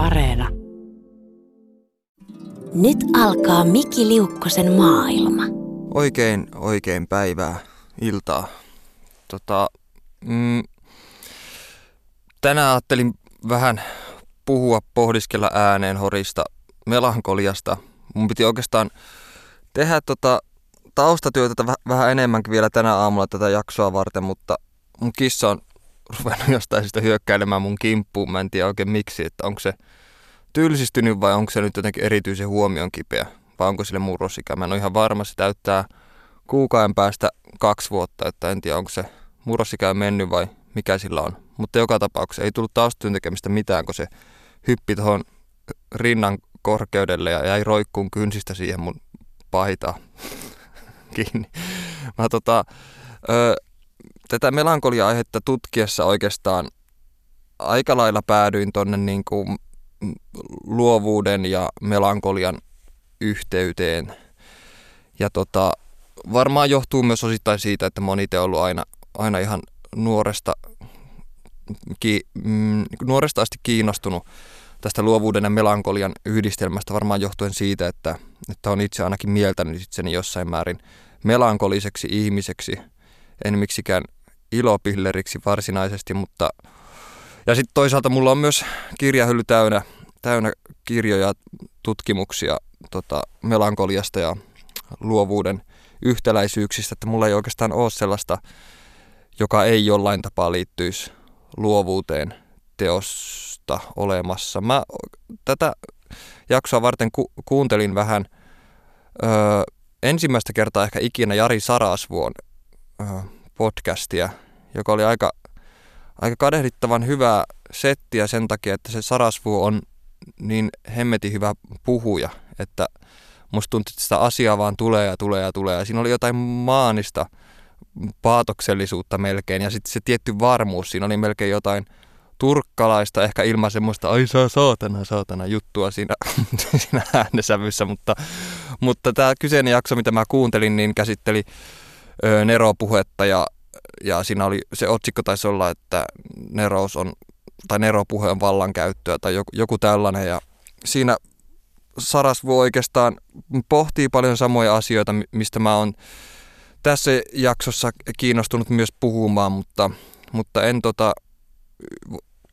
Areena. Nyt alkaa Miki Liukkosen maailma. Oikein, oikein päivää, iltaa. Tota, mm, tänään ajattelin vähän puhua, pohdiskella ääneen horista, melankoliasta. Mun piti oikeastaan tehdä tota taustatyötä vähän enemmänkin vielä tänä aamulla tätä jaksoa varten, mutta mun kissa on ruvennut jostain sitä hyökkäilemään mun kimppuun. Mä en tiedä oikein miksi, että onko se tylsistynyt vai onko se nyt jotenkin erityisen huomion kipeä vai onko sille murrosikä. Mä en ole ihan varma, se täyttää kuukauden päästä kaksi vuotta, että en tiedä onko se murrosikä mennyt vai mikä sillä on. Mutta joka tapauksessa ei tullut taustatyön tekemistä mitään, kun se hyppi tuohon rinnan korkeudelle ja jäi roikkuun kynsistä siihen mun paitaa kiinni. Mä tota, ö, tätä melankolia-aihetta tutkiessa oikeastaan aika lailla päädyin tonne niin kuin luovuuden ja melankolian yhteyteen. Ja tota, varmaan johtuu myös osittain siitä, että moni te ollut aina, aina ihan nuoresta, ki, mm, nuoresta asti kiinnostunut tästä luovuuden ja melankolian yhdistelmästä varmaan johtuen siitä, että, että on itse ainakin mieltänyt itseni jossain määrin melankoliseksi ihmiseksi. En miksikään ilopilleriksi varsinaisesti, mutta ja sitten toisaalta mulla on myös kirjahylly täynnä, täynnä kirjoja, tutkimuksia tota, melankoliasta ja luovuuden yhtäläisyyksistä, että mulla ei oikeastaan ole sellaista, joka ei jollain tapaa liittyisi luovuuteen teosta olemassa. Mä tätä jaksoa varten ku- kuuntelin vähän öö, ensimmäistä kertaa ehkä ikinä Jari Sarasvuon öö, podcastia, joka oli aika, aika kadehdittavan hyvää settiä sen takia, että se Sarasvu on niin hemmeti hyvä puhuja, että musta tuntuu, että sitä asiaa vaan tulee ja tulee ja tulee. Ja siinä oli jotain maanista paatoksellisuutta melkein ja sitten se tietty varmuus. Siinä oli melkein jotain turkkalaista, ehkä ilman semmoista ai saa saatana, saatana juttua siinä, siinä äänesävyssä, mutta, mutta tämä kyseinen jakso, mitä mä kuuntelin, niin käsitteli Nero-puhetta ja, ja siinä oli, se otsikko taisi olla, että Nerous on, tai Nero-puhe on vallankäyttöä tai joku, joku tällainen. Ja siinä Sarasvu oikeastaan pohtii paljon samoja asioita, mistä mä oon tässä jaksossa kiinnostunut myös puhumaan, mutta, mutta en tota,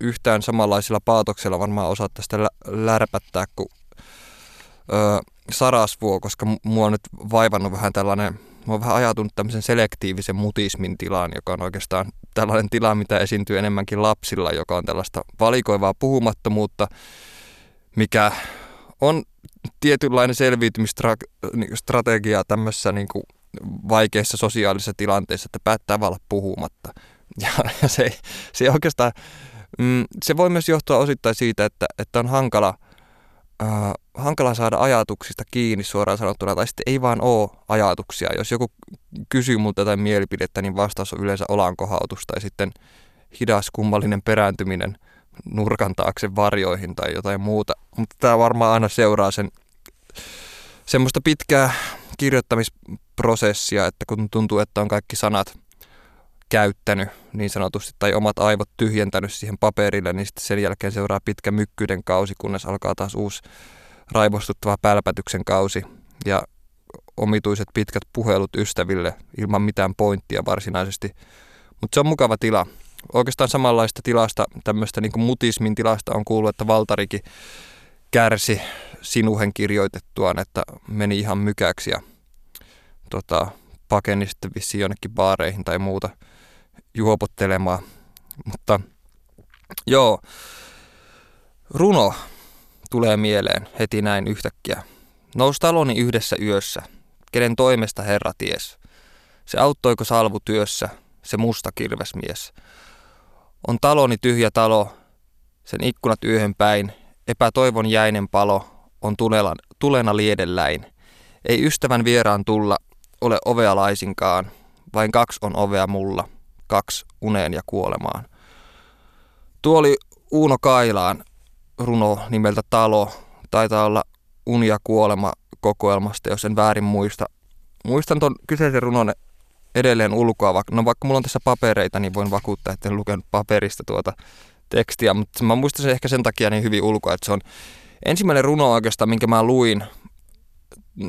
yhtään samanlaisilla paatoksilla varmaan osaa tästä lärpättää kuin ö, Sarasvuo, koska mua on nyt vaivannut vähän tällainen, mä oon vähän ajatunut tämmöisen selektiivisen mutismin tilaan, joka on oikeastaan tällainen tila, mitä esiintyy enemmänkin lapsilla, joka on tällaista valikoivaa puhumattomuutta, mikä on tietynlainen selviytymistrategia tämmöisessä niin kuin vaikeissa sosiaalisissa tilanteissa, että päättää olla puhumatta. Ja, ja se, se oikeastaan Mm, se voi myös johtua osittain siitä, että, että on hankala, äh, hankala saada ajatuksista kiinni suoraan sanottuna, tai sitten ei vaan ole ajatuksia. Jos joku kysyy multa jotain mielipidettä, niin vastaus on yleensä olankohautus tai sitten hidas kummallinen perääntyminen nurkan taakse varjoihin tai jotain muuta. Mutta tämä varmaan aina seuraa sen semmoista pitkää kirjoittamisprosessia, että kun tuntuu, että on kaikki sanat käyttänyt niin sanotusti tai omat aivot tyhjentänyt siihen paperille, niin sitten sen jälkeen seuraa pitkä mykkyden kausi, kunnes alkaa taas uusi raivostuttava pälpätyksen kausi ja omituiset pitkät puhelut ystäville ilman mitään pointtia varsinaisesti. Mutta se on mukava tila. Oikeastaan samanlaista tilasta, tämmöistä niin mutismin tilasta on kuullut, että Valtarikin kärsi sinuhen kirjoitettuaan, että meni ihan mykäksi ja tota, pakeni sitten vissiin jonnekin baareihin tai muuta – juopottelemaan. Mutta joo, runo tulee mieleen heti näin yhtäkkiä. Nous taloni yhdessä yössä, kenen toimesta herra ties. Se auttoiko salvu työssä, se musta kirvesmies. On taloni tyhjä talo, sen ikkunat yöhön päin, epätoivon jäinen palo, on tulena, tulena liedelläin. Ei ystävän vieraan tulla, ole ovea laisinkaan, vain kaksi on ovea mulla – kaksi uneen ja kuolemaan. Tuo oli Uuno Kailaan runo nimeltä Talo. Taitaa olla Uni ja kuolema kokoelmasta, jos en väärin muista. Muistan tuon kyseisen runon edelleen ulkoa. No vaikka mulla on tässä papereita, niin voin vakuuttaa, että en lukenut paperista tuota tekstiä, mutta mä muistan sen ehkä sen takia niin hyvin ulkoa, että se on ensimmäinen runo oikeastaan, minkä mä luin,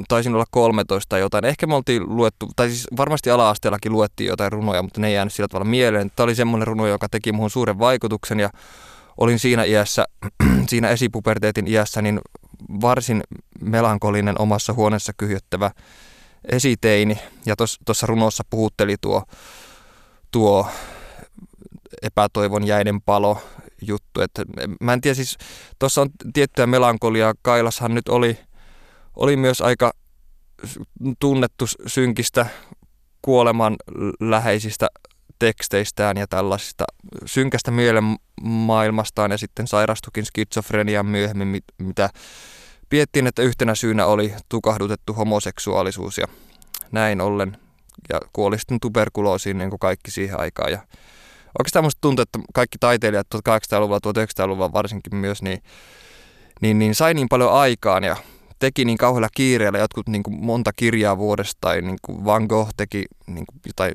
taisin olla 13 tai jotain. Ehkä me oltiin luettu, tai siis varmasti ala-asteellakin luettiin jotain runoja, mutta ne ei jäänyt sillä tavalla mieleen. Tämä oli semmoinen runo, joka teki muhun suuren vaikutuksen ja olin siinä iässä, siinä esipuberteetin iässä, niin varsin melankolinen omassa huoneessa kyhjöttävä esiteini. Ja tuossa runossa puhutteli tuo, tuo epätoivon jäinen palo juttu. Että mä en tiedä siis, tuossa on tiettyä melankoliaa. Kailashan nyt oli, oli myös aika tunnettu synkistä kuoleman läheisistä teksteistään ja tällaisista synkästä maailmastaan ja sitten sairastukin skitsofrenian myöhemmin, mitä piettiin, että yhtenä syynä oli tukahdutettu homoseksuaalisuus ja näin ollen. Ja kuoli sitten tuberkuloosiin niin kuin kaikki siihen aikaan. Ja oikeastaan musta tuntuu, että kaikki taiteilijat 1800-luvulla, 1900-luvulla varsinkin myös, niin, niin, niin sai niin paljon aikaan. Ja teki niin kauhealla kiireellä jotkut niin kuin monta kirjaa vuodesta tai niin kuin Van Gogh teki niin kuin jotain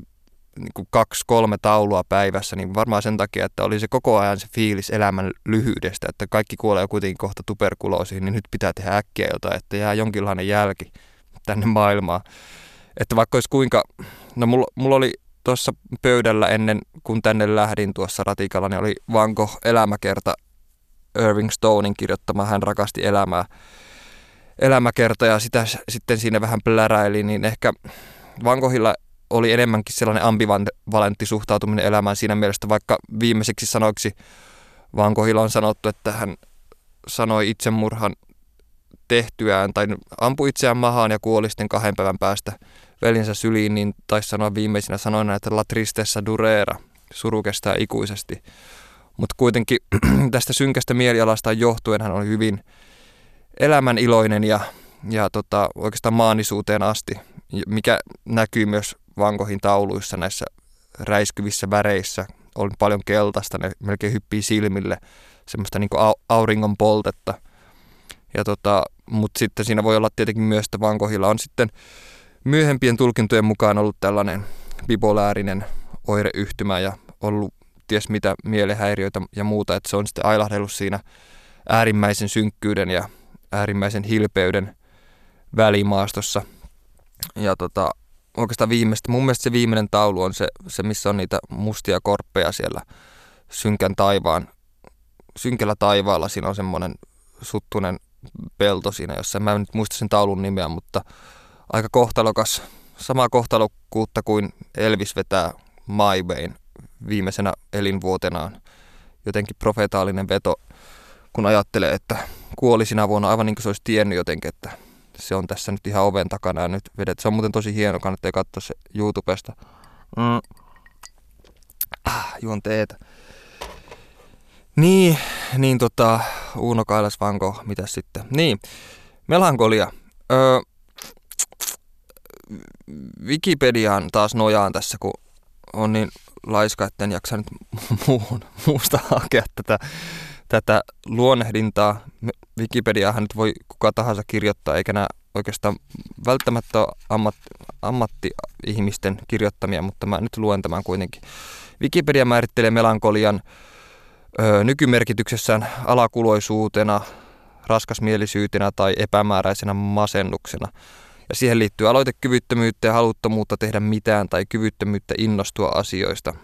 niin kuin kaksi, kolme taulua päivässä, niin varmaan sen takia, että oli se koko ajan se fiilis elämän lyhyydestä, että kaikki kuolee kuitenkin kohta tuberkuloosiin, niin nyt pitää tehdä äkkiä jotain, että jää jonkinlainen jälki tänne maailmaan. Että vaikka olisi kuinka, no mulla, mulla oli tuossa pöydällä ennen kuin tänne lähdin tuossa ratikalla, niin oli Van Gogh elämäkerta Irving Stonein kirjoittama Hän rakasti elämää. Elämäkerta ja sitä sitten siinä vähän pläräili, niin ehkä Van Goghilla oli enemmänkin sellainen ambivalentti suhtautuminen elämään siinä mielessä, vaikka viimeiseksi sanoiksi Van Goghilla on sanottu, että hän sanoi itsemurhan tehtyään tai ampui itseään mahaan ja kuoli sitten kahden päivän päästä velinsä syliin, niin taisi sanoa viimeisinä sanoina, että la tristessa durera, suru kestää ikuisesti. Mutta kuitenkin tästä synkästä mielialasta johtuen hän oli hyvin elämän iloinen ja, ja tota, oikeastaan maanisuuteen asti, mikä näkyy myös vankohin tauluissa näissä räiskyvissä väreissä. Oli paljon keltaista, ne melkein hyppii silmille, semmoista niin auringon poltetta. Ja tota, mutta sitten siinä voi olla tietenkin myös, että vankohilla on sitten myöhempien tulkintojen mukaan ollut tällainen bipolaarinen oireyhtymä ja ollut ties mitä mielehäiriöitä ja muuta, että se on sitten ailahdellut siinä äärimmäisen synkkyyden ja äärimmäisen hilpeyden välimaastossa. Ja tota, oikeastaan viimeistä, mun mielestä se viimeinen taulu on se, se, missä on niitä mustia korppeja siellä synkän taivaan, synkällä taivaalla. Siinä on semmoinen suttunen pelto siinä, jossa mä en nyt muista sen taulun nimeä, mutta aika kohtalokas, samaa kohtalokkuutta kuin Elvis vetää My Wayn viimeisenä elinvuotenaan. Jotenkin profetaalinen veto, kun ajattelee, että kuoli sinä vuonna aivan niin kuin se olisi tiennyt jotenkin, että se on tässä nyt ihan oven takana ja nyt vedet. Se on muuten tosi hieno, kannattaa katsoa se YouTubesta. Mm. Ah, juon teetä. Niin, niin tota, Uno Kailas Vanko, mitä sitten? Niin, melankolia. Öö, Wikipediaan taas nojaan tässä, kun on niin laiska, että en jaksa nyt muuhun, muusta hakea tätä, tätä luonnehdintaa. Wikipediaahan nyt voi kuka tahansa kirjoittaa, eikä nämä oikeastaan välttämättä ole ammat, ammatti-ihmisten kirjoittamia, mutta mä nyt luen tämän kuitenkin. Wikipedia määrittelee melankolian ö, nykymerkityksessään alakuloisuutena, raskasmielisyytenä tai epämääräisenä masennuksena. Ja siihen liittyy aloitekyvyttömyyttä ja haluttomuutta tehdä mitään tai kyvyttömyyttä innostua asioista.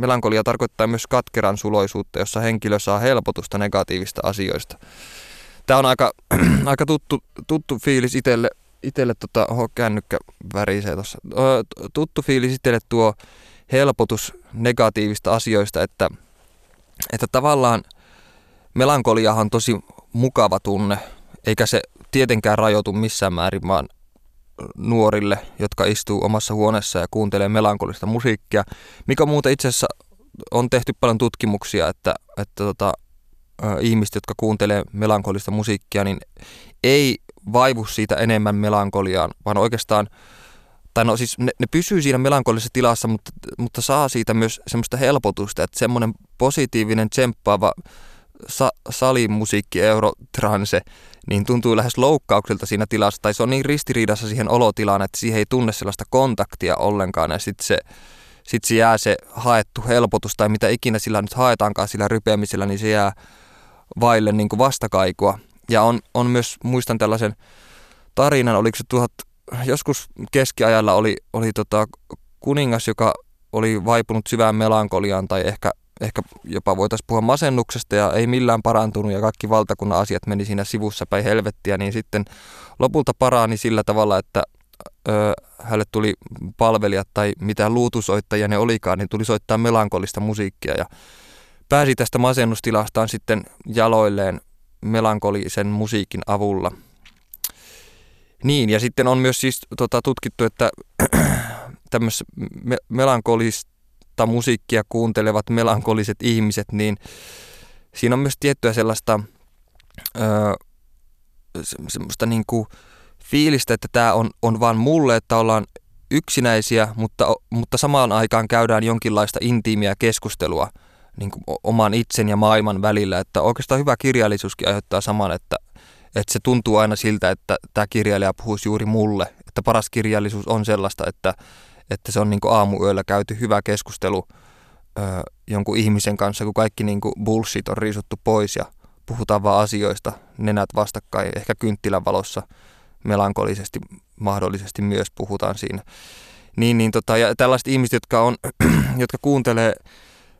Melankolia tarkoittaa myös katkeran suloisuutta, jossa henkilö saa helpotusta negatiivista asioista. Tämä on aika, aika tuttu, tuttu fiilis itselle, itselle tota, oho, kännykkä värisee tossa. Tuttu fiilis itselle tuo helpotus negatiivista asioista, että, että tavallaan melankoliahan on tosi mukava tunne, eikä se tietenkään rajoitu missään määrin, vaan nuorille, jotka istuu omassa huoneessa ja kuuntelee melankolista musiikkia, mikä muuten itse asiassa on tehty paljon tutkimuksia, että, että tota, ihmiset, jotka kuuntelee melankolista musiikkia, niin ei vaivu siitä enemmän melankoliaan, vaan oikeastaan, tai no siis ne, ne pysyy siinä melankolisessa tilassa, mutta, mutta saa siitä myös semmoista helpotusta, että semmoinen positiivinen, tsemppaava sa, salimusiikki, eurotranse, niin tuntuu lähes loukkaukselta siinä tilassa, tai se on niin ristiriidassa siihen olotilaan, että siihen ei tunne sellaista kontaktia ollenkaan, ja sitten se, sitten se jää se haettu helpotus tai mitä ikinä sillä nyt haetaankaan sillä rypeämisellä, niin se jää vaille niin kuin vastakaikua. Ja on, on myös, muistan tällaisen tarinan, oliko se tuhat, joskus keskiajalla oli, oli tota kuningas, joka oli vaipunut syvään melankoliaan tai ehkä, ehkä jopa voitaisiin puhua masennuksesta ja ei millään parantunut ja kaikki valtakunnan asiat meni siinä sivussa päin helvettiä, niin sitten lopulta paraani sillä tavalla, että ö, hänelle tuli palvelijat tai mitä luutusoittajia ne olikaan, niin tuli soittaa melankolista musiikkia ja pääsi tästä masennustilastaan sitten jaloilleen melankolisen musiikin avulla. Niin, ja sitten on myös siis tota, tutkittu, että tämmöistä me- melankolista musiikkia kuuntelevat melankoliset ihmiset, niin siinä on myös tiettyä sellaista öö, se, semmoista niin kuin fiilistä, että tämä on, on vaan mulle, että ollaan yksinäisiä, mutta, mutta samaan aikaan käydään jonkinlaista intiimiä keskustelua niin kuin oman itsen ja maailman välillä. Että oikeastaan hyvä kirjallisuuskin aiheuttaa saman, että, että se tuntuu aina siltä, että tämä kirjailija puhuisi juuri mulle. Että paras kirjallisuus on sellaista, että, että se on niin kuin aamuyöllä käyty hyvä keskustelu ö, jonkun ihmisen kanssa, kun kaikki niin kuin bullshit on riisuttu pois ja puhutaan vaan asioista, nenät vastakkain, ehkä kynttilän valossa melankolisesti mahdollisesti myös puhutaan siinä. Niin, niin tota, ja tällaiset ihmiset, jotka, on, jotka kuuntelee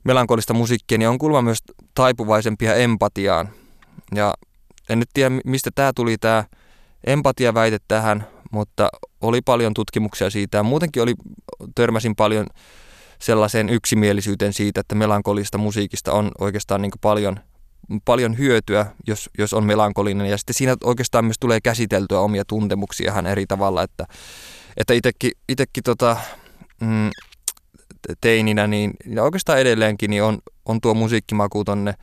melankolista musiikkia, niin on kulma myös taipuvaisempia empatiaan. Ja en nyt tiedä, mistä tämä tuli tämä empatiaväite tähän, mutta oli paljon tutkimuksia siitä. Ja muutenkin oli, törmäsin paljon sellaiseen yksimielisyyteen siitä, että melankolista musiikista on oikeastaan niin paljon, paljon hyötyä, jos, jos on melankolinen. Ja sitten siinä oikeastaan myös tulee käsiteltyä omia tuntemuksia ihan eri tavalla, että, että itekin, itekin tota, mm, teininä, niin ja oikeastaan edelleenkin niin on, on tuo musiikkimaku tonne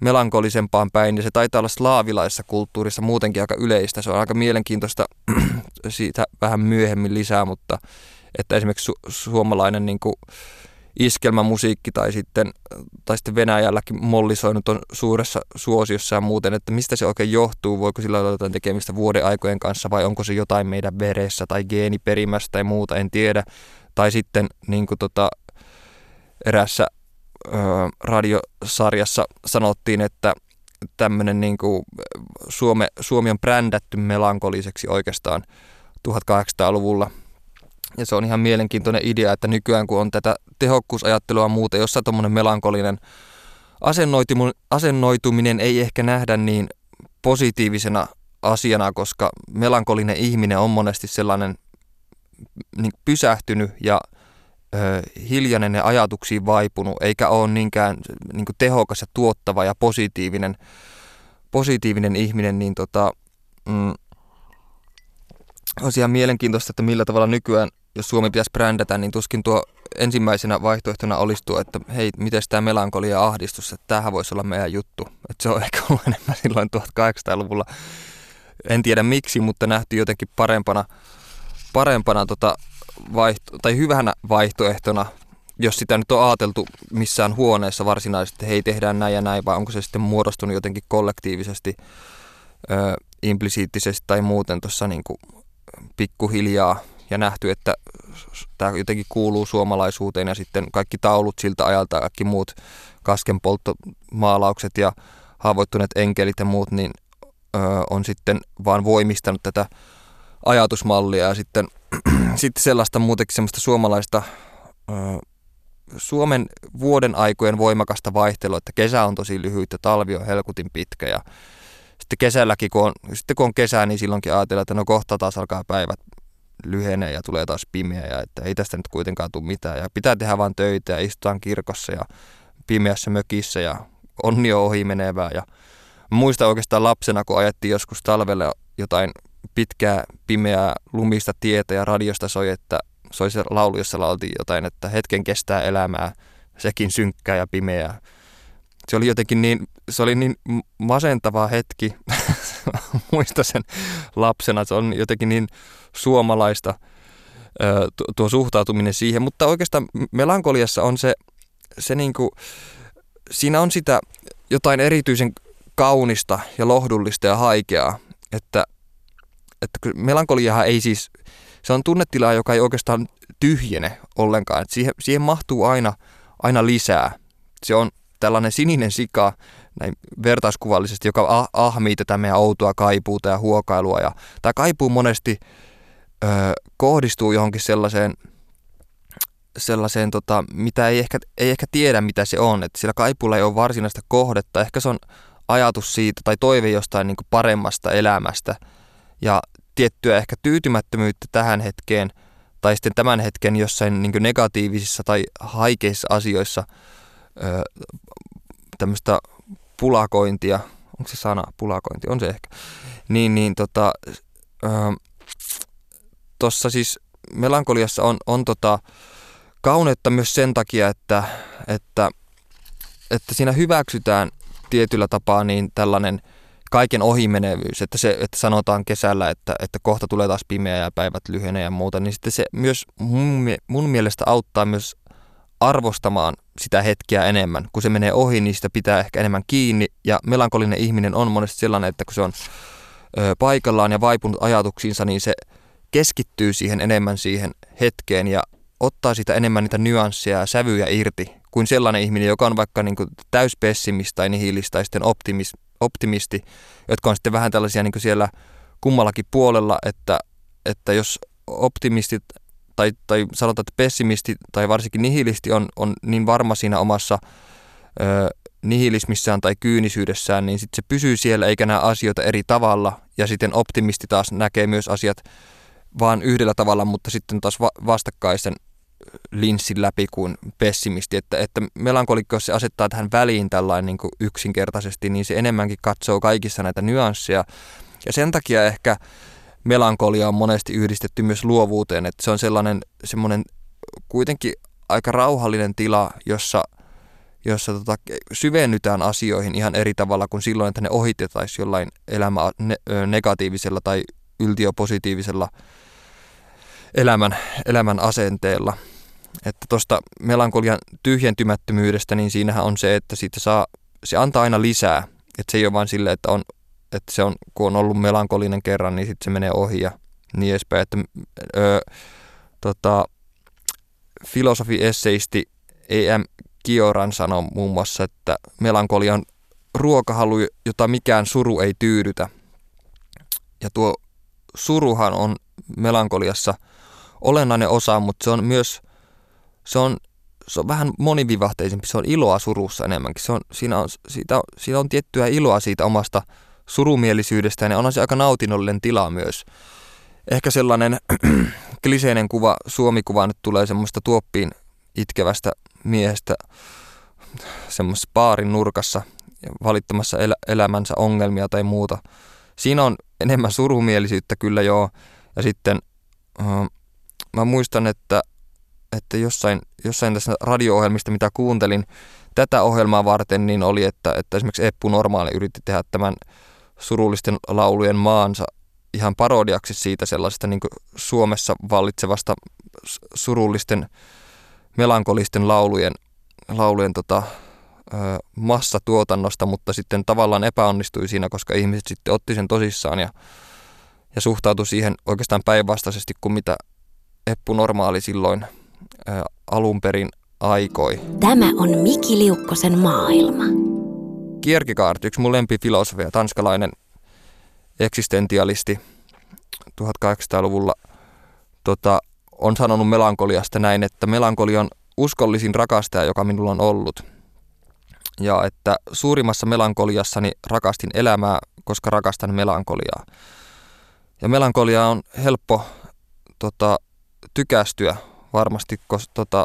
melankolisempaan päin, ja se taitaa olla slaavilaisessa kulttuurissa muutenkin aika yleistä. Se on aika mielenkiintoista siitä vähän myöhemmin lisää, mutta että esimerkiksi su- suomalainen niin kuin iskelmämusiikki tai sitten, tai sitten Venäjälläkin mollisoinut on suuressa suosiossa ja muuten, että mistä se oikein johtuu, voiko sillä olla jotain tekemistä vuoden aikojen kanssa vai onko se jotain meidän veressä tai geeniperimästä tai muuta, en tiedä. Tai sitten niin kuin tota, erässä ö, radiosarjassa sanottiin, että tämmöinen niin kuin Suome, Suomi on brändätty melankoliseksi oikeastaan 1800-luvulla. Ja se on ihan mielenkiintoinen idea, että nykyään kun on tätä tehokkuusajattelua muuta, jossa tuommoinen melankolinen asennoituminen ei ehkä nähdä niin positiivisena asiana, koska melankolinen ihminen on monesti sellainen niin pysähtynyt ja hiljainen ja ajatuksiin vaipunut, eikä ole niinkään niin tehokas ja tuottava ja positiivinen, positiivinen ihminen, niin tota, mm, olisi ihan mielenkiintoista, että millä tavalla nykyään, jos Suomi pitäisi brändätä, niin tuskin tuo ensimmäisenä vaihtoehtona olisi tuo, että hei, miten tämä melankolia ahdistus, että tämähän voisi olla meidän juttu. Että se on ehkä ollut enemmän silloin 1800-luvulla. En tiedä miksi, mutta nähty jotenkin parempana, parempana tota vaihto- tai hyvänä vaihtoehtona, jos sitä nyt on ajateltu missään huoneessa varsinaisesti, että hei tehdään näin ja näin, vai onko se sitten muodostunut jotenkin kollektiivisesti, ö, implisiittisesti tai muuten tuossa niin pikkuhiljaa ja nähty, että tämä jotenkin kuuluu suomalaisuuteen ja sitten kaikki taulut siltä ajalta ja kaikki muut kaskenpolttomaalaukset ja haavoittuneet enkelit ja muut, niin ö, on sitten vaan voimistanut tätä ajatusmallia ja sitten, sitten sellaista muutenkin semmoista suomalaista Suomen vuoden aikojen voimakasta vaihtelua, että kesä on tosi lyhyt ja talvi on helkutin pitkä ja sitten kesälläkin, kun on, sitten kun on kesä, niin silloinkin ajatellaan, että no kohta taas alkaa päivät lyhenee ja tulee taas pimeä ja että ei tästä nyt kuitenkaan tule mitään. Ja pitää tehdä vain töitä ja istutaan kirkossa ja pimeässä mökissä ja onni on ohi menevää. Ja muista oikeastaan lapsena, kun ajettiin joskus talvella jotain pitkää, pimeää, lumista tietä ja radiosta soi, että soi se laulu, jossa laultiin jotain, että hetken kestää elämää, sekin synkkää ja pimeää. Se oli jotenkin niin, se oli niin masentava hetki, muista sen lapsena, se on jotenkin niin suomalaista tuo suhtautuminen siihen, mutta oikeastaan melankoliassa on se, se niin kuin, siinä on sitä jotain erityisen kaunista ja lohdullista ja haikeaa, että, että melankoliahan ei siis, se on tunnetila, joka ei oikeastaan tyhjene ollenkaan. Et siihen, siihen mahtuu aina, aina lisää. Se on tällainen sininen sika, näin vertauskuvallisesti, joka ahmii tätä meidän outoa kaipuuta ja huokailua. Ja tämä kaipuu monesti ö, kohdistuu johonkin sellaiseen, sellaiseen tota, mitä ei ehkä, ei ehkä tiedä, mitä se on. Että sillä kaipuulla ei ole varsinaista kohdetta. Ehkä se on ajatus siitä tai toive jostain niin paremmasta elämästä ja tiettyä ehkä tyytymättömyyttä tähän hetkeen tai sitten tämän hetken jossain niin negatiivisissa tai haikeissa asioissa ö, tämmöistä pulakointia, onko se sana pulakointi, on se ehkä, niin, niin tota, tuossa siis melankoliassa on, on tota, kauneutta myös sen takia, että, että, että siinä hyväksytään tietyllä tapaa niin tällainen kaiken ohimenevyys, että, se, että sanotaan kesällä, että, että kohta tulee taas pimeä ja päivät lyhenee ja muuta, niin sitten se myös mun, mun mielestä auttaa myös arvostamaan sitä hetkeä enemmän. Kun se menee ohi, niin sitä pitää ehkä enemmän kiinni. Ja melankolinen ihminen on monesti sellainen, että kun se on ö, paikallaan ja vaipunut ajatuksiinsa, niin se keskittyy siihen enemmän siihen hetkeen ja ottaa sitä enemmän niitä nyansseja ja sävyjä irti kuin sellainen ihminen, joka on vaikka niin täyspessimisti tai nihilistä tai sitten optimis, optimisti, jotka on sitten vähän tällaisia niin siellä kummallakin puolella, että, että jos optimistit tai, tai sanotaan, että pessimisti tai varsinkin nihilisti on, on niin varma siinä omassa ö, nihilismissään tai kyynisyydessään, niin sitten se pysyy siellä eikä näe asioita eri tavalla. Ja sitten optimisti taas näkee myös asiat vaan yhdellä tavalla, mutta sitten taas va- vastakkaisen linssin läpi kuin pessimisti. Että, että melankolikko, jos se asettaa tähän väliin tällainen niin kuin yksinkertaisesti, niin se enemmänkin katsoo kaikissa näitä nyansseja. Ja sen takia ehkä melankolia on monesti yhdistetty myös luovuuteen, että se on sellainen semmoinen kuitenkin aika rauhallinen tila, jossa, jossa tota, syvennytään asioihin ihan eri tavalla kuin silloin, että ne ohitetaisiin jollain elämä ne, negatiivisella tai yltiopositiivisella elämän, elämän asenteella. Että tuosta melankolian tyhjentymättömyydestä, niin siinähän on se, että siitä saa, se antaa aina lisää. Että se ei ole vain silleen, että on että se on, kun on ollut melankolinen kerran, niin sitten se menee ohi ja niin edespäin. Että, ö, tota, filosofi-esseisti E.M. Kioran sanoi muun muassa, että melankolia on ruokahalu, jota mikään suru ei tyydytä. Ja tuo suruhan on melankoliassa olennainen osa, mutta se on myös, se on, se on vähän monivivahteisempi, se on iloa surussa enemmänkin. Se on, siinä, on, siitä, siinä on tiettyä iloa siitä omasta surumielisyydestä ja on se aika nautinnollinen tila myös. Ehkä sellainen kliseinen kuva, Suomi-kuva nyt tulee semmoista tuoppiin itkevästä miehestä semmoisessa baarin nurkassa valittamassa el- elämänsä ongelmia tai muuta. Siinä on enemmän surumielisyyttä kyllä joo. Ja sitten uh, mä muistan, että, että jossain, jossain tässä radio-ohjelmista, mitä kuuntelin tätä ohjelmaa varten, niin oli, että, että esimerkiksi Eppu Normaali yritti tehdä tämän surullisten laulujen maansa ihan parodiaksi siitä sellaisesta niin Suomessa vallitsevasta surullisten melankolisten laulujen, laulujen tota, massatuotannosta, mutta sitten tavallaan epäonnistui siinä, koska ihmiset sitten otti sen tosissaan ja, ja suhtautui siihen oikeastaan päinvastaisesti kuin mitä Eppu Normaali silloin alun perin aikoi. Tämä on Miki Liukkosen maailma. Kierkegaard, yksi mun lempifilosofia, tanskalainen eksistentialisti 1800-luvulla, tota, on sanonut melankoliasta näin, että melankolia on uskollisin rakastaja, joka minulla on ollut. Ja että suurimmassa melankoliassani rakastin elämää, koska rakastan melankoliaa. Ja melankolia on helppo tota, tykästyä varmasti, koska tota,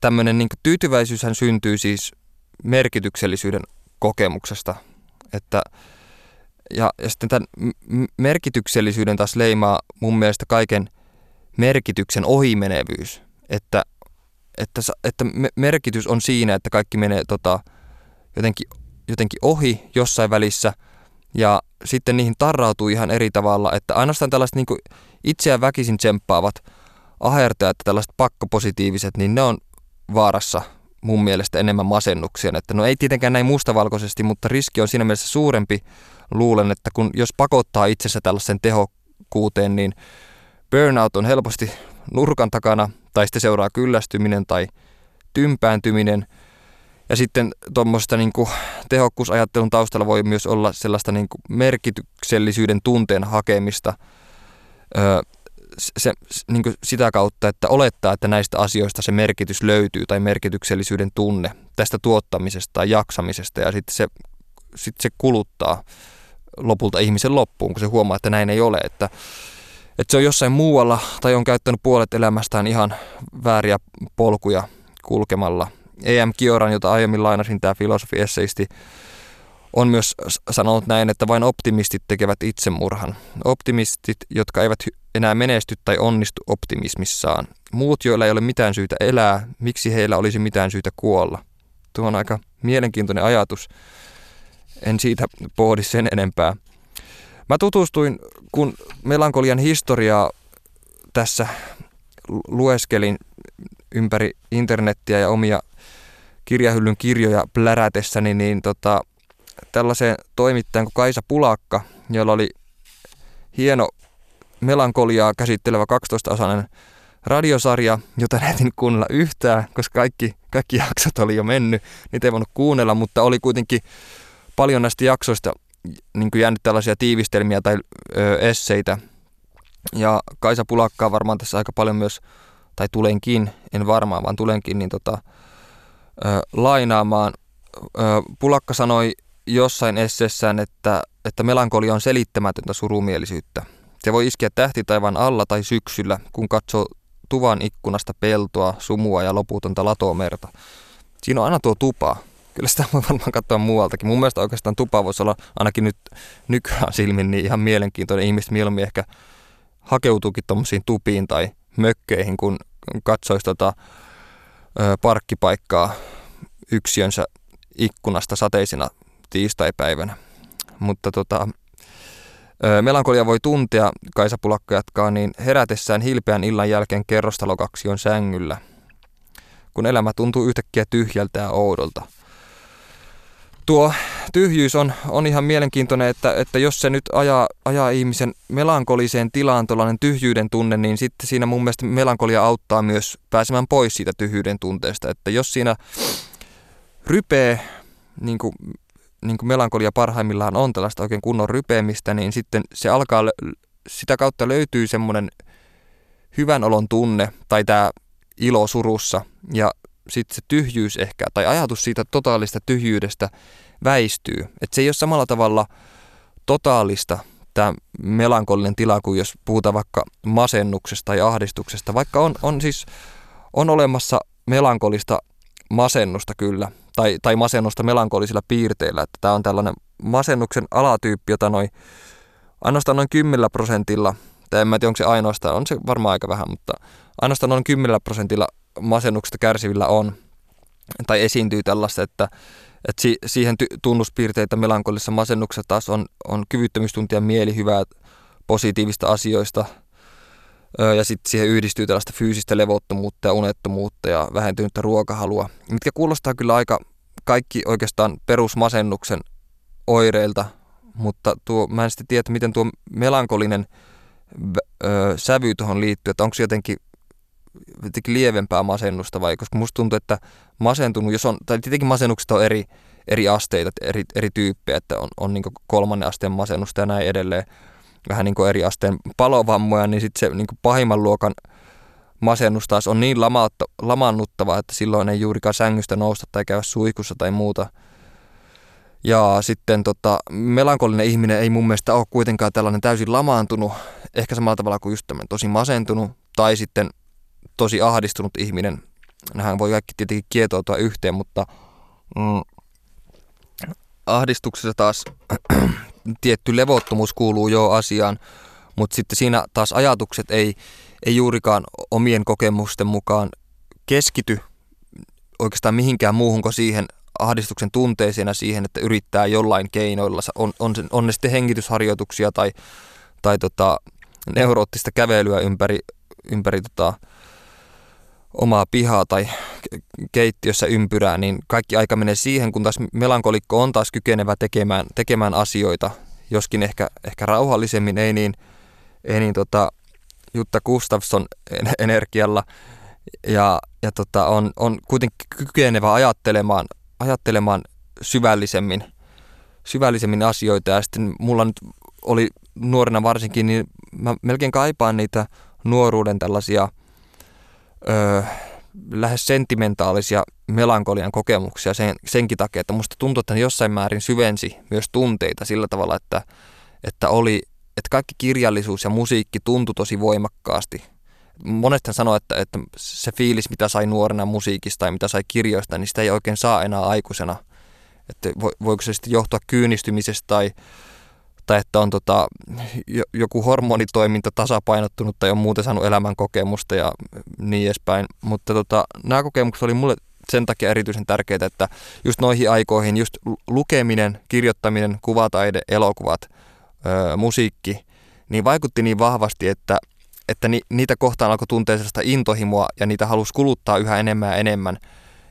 tämmöinen niin tyytyväisyyshän syntyy siis merkityksellisyyden kokemuksesta. Että, ja, ja sitten tämän merkityksellisyyden taas leimaa mun mielestä kaiken merkityksen ohimenevyys. Että, että, että merkitys on siinä, että kaikki menee tota, jotenkin, jotenkin ohi jossain välissä ja sitten niihin tarrautuu ihan eri tavalla, että ainoastaan tällaiset niin itseään väkisin tsemppaavat ahertajat, tällaiset pakkopositiiviset, niin ne on vaarassa mun mielestä enemmän masennuksia. Että no ei tietenkään näin mustavalkoisesti, mutta riski on siinä mielessä suurempi, luulen, että kun jos pakottaa itsensä tällaisen tehokkuuteen, niin burnout on helposti nurkan takana, tai sitten seuraa kyllästyminen tai tympääntyminen. Ja sitten tuommoista niin tehokkuusajattelun taustalla voi myös olla sellaista niin kuin merkityksellisyyden tunteen hakemista öö, se, niin kuin sitä kautta, että olettaa, että näistä asioista se merkitys löytyy tai merkityksellisyyden tunne tästä tuottamisesta tai jaksamisesta ja sitten se, sit se kuluttaa lopulta ihmisen loppuun, kun se huomaa, että näin ei ole, että, että se on jossain muualla tai on käyttänyt puolet elämästään ihan vääriä polkuja kulkemalla. E.M. Kioran, jota aiemmin lainasin, tämä filosofi-esseisti, on myös sanonut näin, että vain optimistit tekevät itsemurhan. Optimistit, jotka eivät enää menesty tai onnistu optimismissaan. Muut, joilla ei ole mitään syytä elää, miksi heillä olisi mitään syytä kuolla? Tuo on aika mielenkiintoinen ajatus. En siitä pohdi sen enempää. Mä tutustuin, kun melankolian historiaa tässä lueskelin ympäri internettiä ja omia kirjahyllyn kirjoja plärätessäni, niin tota, tällaiseen toimittajan kuin Kaisa Pulakka, jolla oli hieno melankoliaa käsittelevä 12-osainen radiosarja, jota en kuunnella yhtään, koska kaikki, kaikki jaksot oli jo mennyt. Niitä ei voinut kuunnella, mutta oli kuitenkin paljon näistä jaksoista niin kuin jäänyt tällaisia tiivistelmiä tai ö, esseitä. Ja Kaisa Pulakkaa varmaan tässä aika paljon myös, tai tulenkin, en varmaan, vaan tulenkin, niin tota, ö, lainaamaan. Ö, Pulakka sanoi jossain essessään, että, että melankolia on selittämätöntä surumielisyyttä. Se voi iskeä tähtitaivan alla tai syksyllä, kun katsoo tuvan ikkunasta peltoa, sumua ja loputonta latomerta. Siinä on aina tuo tupa. Kyllä sitä voi varmaan katsoa muualtakin. Mun mielestä oikeastaan tupa voisi olla ainakin nyt nykyään silmin niin ihan mielenkiintoinen. Ihmiset mieluummin ehkä hakeutuukin tuommoisiin tupiin tai mökkeihin, kun katsoisi tota, ö, parkkipaikkaa yksiönsä ikkunasta sateisina tiistaipäivänä. Mutta tota, Melankolia voi tuntea, Kaisa Pulakka jatkaa, niin herätessään hilpeän illan jälkeen kerrostalokaksion sängyllä, kun elämä tuntuu yhtäkkiä tyhjältä ja oudolta. Tuo tyhjyys on, on ihan mielenkiintoinen, että, että jos se nyt ajaa, ajaa ihmisen melankoliseen tilaan tuollainen tyhjyyden tunne, niin sitten siinä mun mielestä melankolia auttaa myös pääsemään pois siitä tyhjyyden tunteesta. Että jos siinä rypee niin kuin niin kuin melankolia parhaimmillaan on tällaista oikein kunnon rypeämistä, niin sitten se alkaa, sitä kautta löytyy semmoinen hyvän olon tunne tai tämä ilo surussa ja sitten se tyhjyys ehkä tai ajatus siitä totaalista tyhjyydestä väistyy. Että se ei ole samalla tavalla totaalista tämä melankolinen tila kuin jos puhutaan vaikka masennuksesta tai ahdistuksesta, vaikka on, on siis on olemassa melankolista masennusta kyllä, tai, tai masennusta melankolisilla piirteillä. Että tämä on tällainen masennuksen alatyyppi, jota noin, ainoastaan noin 10 prosentilla, tai en mä tiedä onko se ainoastaan, on se varmaan aika vähän, mutta ainoastaan noin 10 prosentilla masennuksesta kärsivillä on, tai esiintyy tällaista, että, että si, siihen ty, tunnuspiirteitä melankolisessa masennuksessa taas on, on kyvyttömyys tuntia mielihyvää positiivista asioista – ja sitten siihen yhdistyy tällaista fyysistä levottomuutta ja unettomuutta ja vähentynyttä ruokahalua, mitkä kuulostaa kyllä aika kaikki oikeastaan perusmasennuksen oireilta, mutta tuo, mä en sitten tiedä, miten tuo melankolinen ö, sävy tuohon liittyy, että onko se jotenkin, jotenkin lievempää masennusta vai, koska musta tuntuu, että masentunut, jos on, tai tietenkin masennukset on eri, eri asteita, eri, eri tyyppejä, että on, on niin kolmannen asteen masennusta ja näin edelleen, vähän niin kuin eri asteen palovammoja, niin sitten se niin kuin pahimman luokan masennus taas on niin lamautta, lamannuttava, että silloin ei juurikaan sängystä nousta tai käydä suihkussa tai muuta. Ja sitten tota, melankolinen ihminen ei mun mielestä ole kuitenkaan tällainen täysin lamaantunut, ehkä samalla tavalla kuin just tosi masentunut tai sitten tosi ahdistunut ihminen. Nähän voi kaikki tietenkin kietoutua yhteen, mutta mm, ahdistuksessa taas tietty levottomuus kuuluu jo asiaan, mutta sitten siinä taas ajatukset ei, ei juurikaan omien kokemusten mukaan keskity oikeastaan mihinkään muuhun kuin siihen ahdistuksen tunteeseen ja siihen, että yrittää jollain keinoilla, on, on, on ne sitten hengitysharjoituksia tai, tai tota, neuroottista kävelyä ympäri, ympäri tota, omaa pihaa tai keittiössä ympyrää, niin kaikki aika menee siihen, kun taas melankolikko on taas kykenevä tekemään, tekemään asioita, joskin ehkä, ehkä rauhallisemmin, ei niin, ei niin tota, Jutta Gustafsson energialla. Ja, ja tota, on, on kuitenkin kykenevä ajattelemaan, ajattelemaan syvällisemmin, syvällisemmin asioita. Ja sitten mulla nyt oli nuorena varsinkin, niin mä melkein kaipaan niitä nuoruuden tällaisia öö, lähes sentimentaalisia melankolian kokemuksia sen, senkin takia, että musta tuntuu, että ne jossain määrin syvensi myös tunteita sillä tavalla, että, että oli, että kaikki kirjallisuus ja musiikki tuntui tosi voimakkaasti. Monesti sanoo, että, että se fiilis, mitä sai nuorena musiikista ja mitä sai kirjoista, niin sitä ei oikein saa enää aikuisena. Että voiko se sitten johtua kyynistymisestä tai tai että on tota, joku hormonitoiminta tasapainottunut tai on muuten saanut elämän kokemusta ja niin edespäin. Mutta tota, nämä kokemukset oli mulle sen takia erityisen tärkeitä, että just noihin aikoihin just lukeminen, kirjoittaminen, kuvataide, elokuvat, öö, musiikki, niin vaikutti niin vahvasti, että, että ni, niitä kohtaan alkoi tuntea sellaista intohimoa ja niitä halusi kuluttaa yhä enemmän ja enemmän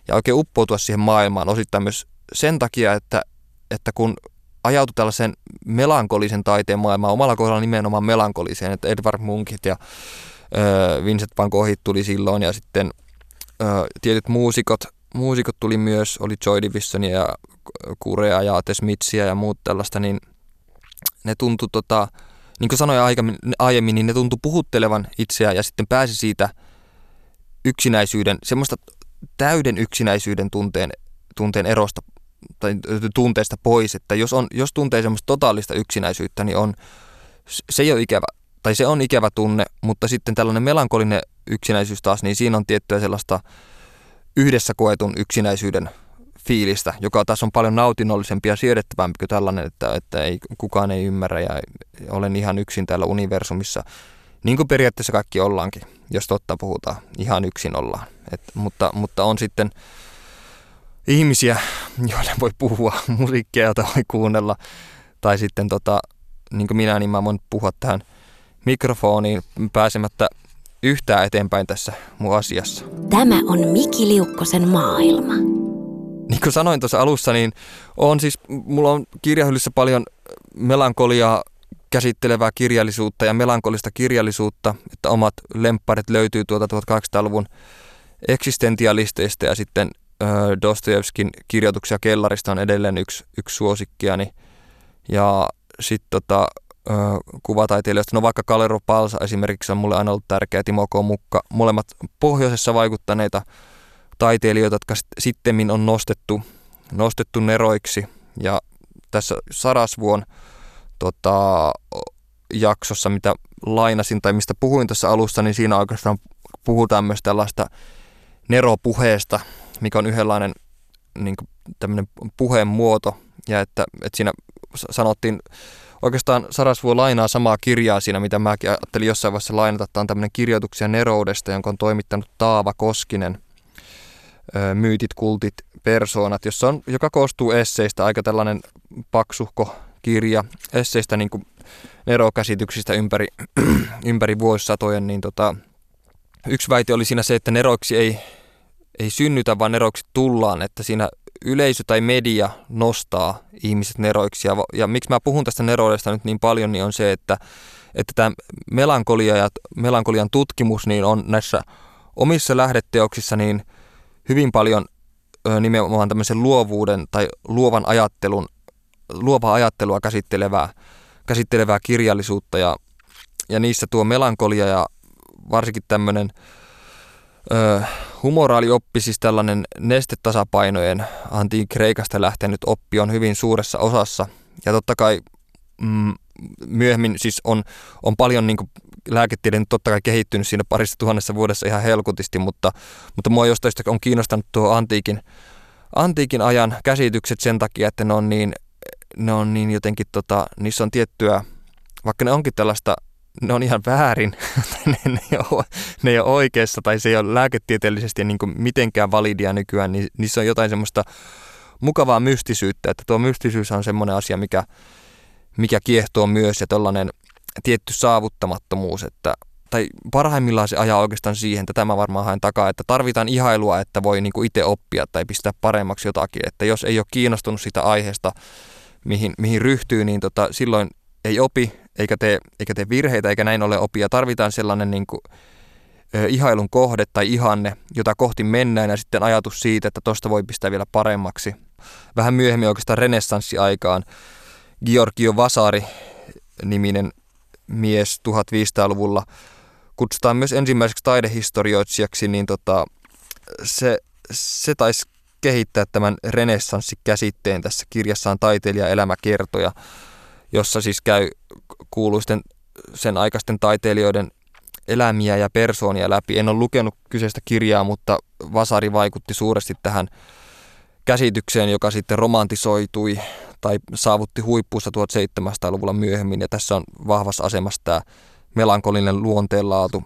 ja oikein uppoutua siihen maailmaan osittain myös sen takia, että, että kun ajautui tällaisen melankolisen taiteen maailmaan, omalla kohdalla nimenomaan melankoliseen, että Edward Munkit ja ö, Vincent van Goghit tuli silloin ja sitten ö, tietyt muusikot, muusikot tuli myös, oli Joy Divisionia ja Kurea ja The Smithsia ja muut tällaista, niin ne tuntui tota, niin kuin sanoin aiemmin, niin ne tuntui puhuttelevan itseään ja sitten pääsi siitä yksinäisyyden, semmoista täyden yksinäisyyden tunteen, tunteen erosta tai tunteesta pois, että jos, on, jos tuntee semmoista totaalista yksinäisyyttä, niin on, se ei ole ikävä, tai se on ikävä tunne, mutta sitten tällainen melankolinen yksinäisyys taas, niin siinä on tiettyä sellaista yhdessä koetun yksinäisyyden fiilistä, joka taas on paljon nautinnollisempi ja siedettävämpi kuin tällainen, että, että ei, kukaan ei ymmärrä ja olen ihan yksin täällä universumissa. Niin kuin periaatteessa kaikki ollaankin, jos totta puhutaan, ihan yksin ollaan. Et, mutta, mutta on sitten ihmisiä, joille voi puhua musiikkia, jota voi kuunnella. Tai sitten tota, niin kuin minä, niin mä voin puhua tähän mikrofoniin pääsemättä yhtään eteenpäin tässä mun asiassa. Tämä on Miki Liukkosen maailma. Niin kuin sanoin tuossa alussa, niin on siis, mulla on kirjahyllyssä paljon melankoliaa käsittelevää kirjallisuutta ja melankolista kirjallisuutta, että omat lempparit löytyy tuolta 1800-luvun eksistentialisteista ja sitten Dostojevskin kirjoituksia kellarista on edelleen yksi, yksi suosikkiani. Ja sitten tota, kuvataiteilijoista, no vaikka Kalero Palsa esimerkiksi on mulle aina ollut tärkeä, Timo K. Mukka, molemmat pohjoisessa vaikuttaneita taiteilijoita, jotka sitten on nostettu, nostettu neroiksi. Ja tässä Sarasvuon tota, jaksossa, mitä lainasin tai mistä puhuin tässä alussa, niin siinä oikeastaan puhutaan myös tällaista neropuheesta, mikä on yhdenlainen niin tämmöinen puheen muoto, ja että, että siinä sanottiin, oikeastaan Sarasvuo lainaa samaa kirjaa siinä, mitä mäkin ajattelin jossain vaiheessa lainata. Tämä on tämmöinen kirjoituksia Neroudesta, jonka on toimittanut Taava Koskinen, Myytit, kultit, persoonat, jossa on, joka koostuu esseistä, aika tällainen paksuhko kirja, esseistä niin kuin nerokäsityksistä ympäri, ympäri vuosisatojen, niin tota, yksi väite oli siinä se, että neroiksi ei ei synnytä, vaan neroiksi tullaan, että siinä yleisö tai media nostaa ihmiset neroiksi. Ja, ja miksi mä puhun tästä neroudesta nyt niin paljon, niin on se, että, että tämä melankolia ja melankolian tutkimus niin on näissä omissa lähdeteoksissa niin hyvin paljon nimenomaan tämmöisen luovuuden tai luovan ajattelun, luovaa ajattelua käsittelevää, käsittelevää kirjallisuutta ja, ja niissä tuo melankolia ja varsinkin tämmöinen Humoraalioppi, siis tällainen nestetasapainojen antiin Kreikasta lähtenyt oppi on hyvin suuressa osassa. Ja totta kai mm, myöhemmin siis on, on paljon niin lääketiede totta kai kehittynyt siinä parissa tuhannessa vuodessa ihan helkutisti, mutta, mutta mua jostain on kiinnostanut tuo antiikin, antiikin ajan käsitykset sen takia, että ne on niin, ne on niin jotenkin, tota, niissä on tiettyä, vaikka ne onkin tällaista ne on ihan väärin, ne, ne, ei ole, ne ei ole oikeassa tai se ei ole lääketieteellisesti niin kuin mitenkään validia nykyään, niin niissä on jotain semmoista mukavaa mystisyyttä, että tuo mystisyys on semmoinen asia, mikä, mikä kiehtoo myös ja tällainen tietty saavuttamattomuus, että tai parhaimmillaan se ajaa oikeastaan siihen, että tämä varmaan haen takaa, että tarvitaan ihailua, että voi niin itse oppia tai pistää paremmaksi jotakin, että jos ei ole kiinnostunut sitä aiheesta, mihin, mihin ryhtyy, niin tota, silloin ei opi eikä tee, eikä tee virheitä, eikä näin ole opia. Tarvitaan sellainen niin kuin, ihailun kohde tai ihanne, jota kohti mennään ja sitten ajatus siitä, että tosta voi pistää vielä paremmaksi. Vähän myöhemmin oikeastaan renessanssiaikaan Georgio Vasari niminen mies 1500-luvulla kutsutaan myös ensimmäiseksi taidehistorioitsijaksi, niin tota, se, se taisi kehittää tämän renessanssi-käsitteen tässä kirjassaan Taiteilija elämäkertoja, jossa siis käy kuuluisten sen aikaisten taiteilijoiden elämiä ja persoonia läpi. En ole lukenut kyseistä kirjaa, mutta Vasari vaikutti suuresti tähän käsitykseen, joka sitten romantisoitui tai saavutti huippuussa 1700-luvulla myöhemmin. Ja tässä on vahvassa asemassa tämä melankolinen luonteenlaatu.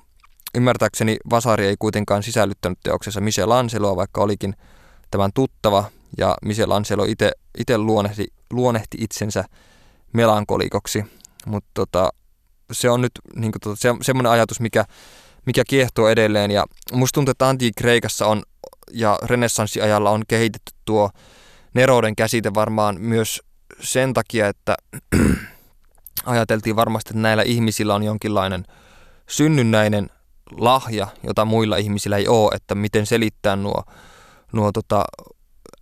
Ymmärtääkseni Vasari ei kuitenkaan sisällyttänyt teoksessa Michel Angeloa, vaikka olikin tämän tuttava, ja Michel Angelo itse luonnehti, luonnehti itsensä melankolikoksi. Mutta tota, se on nyt niin kuin, se, semmoinen ajatus, mikä, mikä kiehtoo edelleen. Ja musta tuntuu, että Antiik-Kreikassa on ja renessanssiajalla on kehitetty tuo nerouden käsite varmaan myös sen takia, että ajateltiin varmasti, että näillä ihmisillä on jonkinlainen synnynnäinen lahja, jota muilla ihmisillä ei ole, että miten selittää nuo, nuo tota,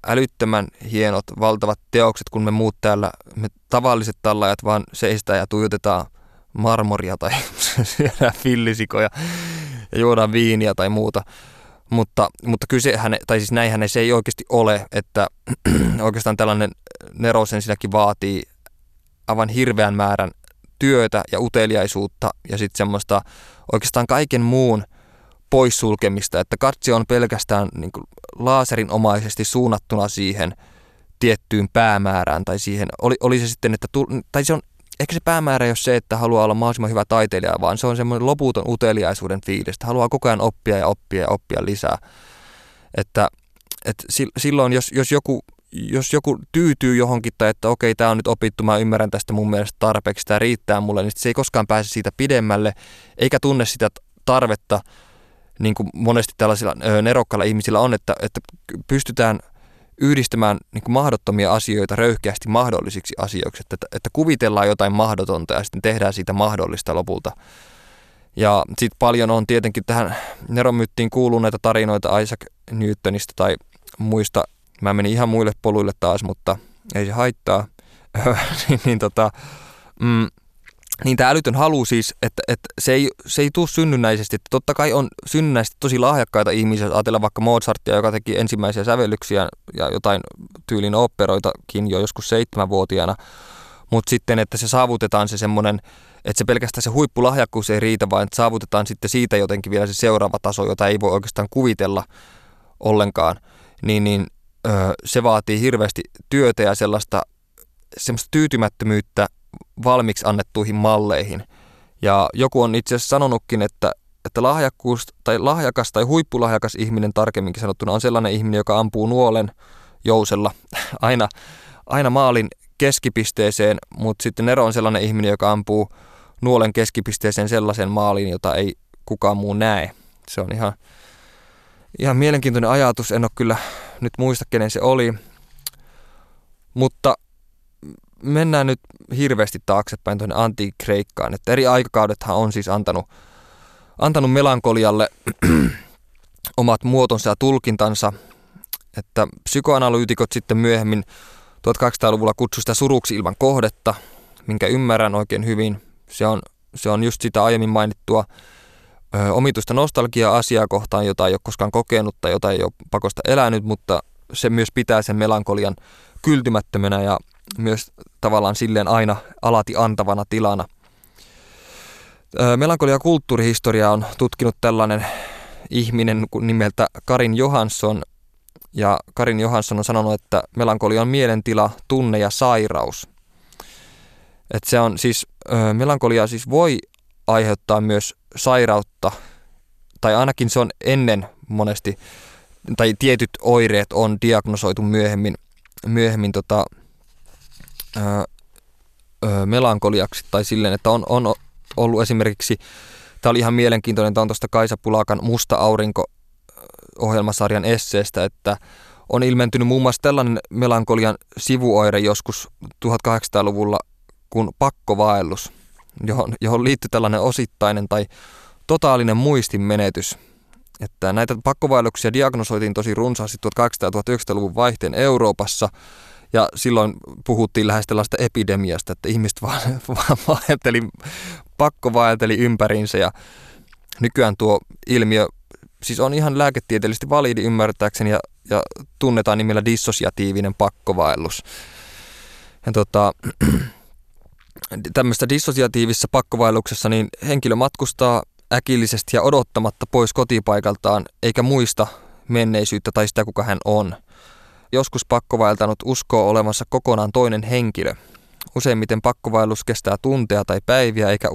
älyttömän hienot, valtavat teokset, kun me muut täällä, me tavalliset tallajat vaan seistää ja tuijotetaan marmoria tai syödään fillisikoja ja juodaan viiniä tai muuta. Mutta, mutta kysehän, tai siis näinhän se ei oikeasti ole, että oikeastaan tällainen nerosen sinäkin vaatii aivan hirveän määrän työtä ja uteliaisuutta ja sitten semmoista oikeastaan kaiken muun poissulkemista, että katse on pelkästään niin kuin laaserinomaisesti suunnattuna siihen tiettyyn päämäärään tai siihen, oli, oli se sitten, että, tai se on ehkä se päämäärä ei ole se, että haluaa olla mahdollisimman hyvä taiteilija, vaan se on semmoinen loputon uteliaisuuden fiilis, että haluaa koko ajan oppia ja oppia ja oppia lisää. Että, että silloin, jos, jos, joku, jos joku tyytyy johonkin tai että okei, tämä on nyt opittu, mä ymmärrän tästä mun mielestä tarpeeksi, tämä riittää mulle, niin se ei koskaan pääse siitä pidemmälle, eikä tunne sitä tarvetta, niin kuin monesti tällaisilla nerokkailla ihmisillä on, että, että pystytään – yhdistämään niin kuin mahdottomia asioita röyhkeästi mahdollisiksi asioiksi, että, että kuvitellaan jotain mahdotonta ja sitten tehdään siitä mahdollista lopulta. Ja sitten paljon on tietenkin tähän neromyyttiin kuuluneita tarinoita Isaac Newtonista tai muista. Mä menin ihan muille poluille taas, mutta ei se haittaa. niin, niin tota, mm, niin tämä älytön halu siis, että, että se, ei, se ei tule synnynnäisesti. Totta kai on synnynnäisesti tosi lahjakkaita ihmisiä, jos ajatellaan vaikka Mozartia, joka teki ensimmäisiä sävellyksiä ja jotain tyylin operoitakin jo joskus seitsemänvuotiaana. Mutta sitten, että se saavutetaan se semmoinen, että se pelkästään se huippulahjakkuus ei riitä, vaan että saavutetaan sitten siitä jotenkin vielä se seuraava taso, jota ei voi oikeastaan kuvitella ollenkaan. Niin, niin öö, se vaatii hirveästi työtä ja sellaista semmoista tyytymättömyyttä valmiiksi annettuihin malleihin. Ja joku on itse asiassa sanonutkin, että, että lahjakkuus tai lahjakas tai huippulahjakas ihminen tarkemminkin sanottuna on sellainen ihminen, joka ampuu nuolen jousella aina, aina maalin keskipisteeseen, mutta sitten Nero on sellainen ihminen, joka ampuu nuolen keskipisteeseen sellaisen maalin, jota ei kukaan muu näe. Se on ihan, ihan mielenkiintoinen ajatus. En ole kyllä nyt muista, kenen se oli. Mutta mennään nyt hirveästi taaksepäin tuonne antiikreikkaan, että eri aikakaudethan on siis antanut, antanut melankolialle omat muotonsa ja tulkintansa, että psykoanalyytikot sitten myöhemmin 1800-luvulla kutsuivat sitä suruksi ilman kohdetta, minkä ymmärrän oikein hyvin. Se on, se on just sitä aiemmin mainittua ö, omituista nostalgiaa asiaa kohtaan, jota ei ole koskaan kokenut tai jota ei ole pakosta elänyt, mutta se myös pitää sen melankolian kyltymättömänä ja myös tavallaan silleen aina alati antavana tilana. Melankolia kulttuurihistoria on tutkinut tällainen ihminen nimeltä Karin Johansson. Ja Karin Johansson on sanonut, että melankolia on mielentila, tunne ja sairaus. Et se on siis, melankolia siis voi aiheuttaa myös sairautta, tai ainakin se on ennen monesti, tai tietyt oireet on diagnosoitu myöhemmin, myöhemmin tota, ö, melankoliaksi tai silleen, että on, on ollut esimerkiksi, tämä oli ihan mielenkiintoinen, tämä on tuosta Kaisa Pulakan Musta aurinko ohjelmasarjan esseestä, että on ilmentynyt muun muassa tällainen melankolian sivuoire joskus 1800-luvulla kuin pakkovaellus. johon, johon liittyy tällainen osittainen tai totaalinen muistin menetys. Että näitä pakkovaelluksia diagnosoitiin tosi runsaasti 1800-1900-luvun vaihteen Euroopassa, ja silloin puhuttiin lähes tällaista epidemiasta, että ihmiset vaan, vaan vaelteli, pakkovaelteli ympäriinsä, ja nykyään tuo ilmiö siis on ihan lääketieteellisesti validi ymmärtääkseni ja, ja tunnetaan nimellä dissosiatiivinen pakkovaellus. Ja tota, tämmöistä dissosiatiivisessa pakkovaelluksessa niin henkilö matkustaa äkillisesti ja odottamatta pois kotipaikaltaan eikä muista menneisyyttä tai sitä, kuka hän on. Joskus pakkovaeltanut uskoo olevansa kokonaan toinen henkilö. Useimmiten pakkovaellus kestää tunteja tai päiviä eikä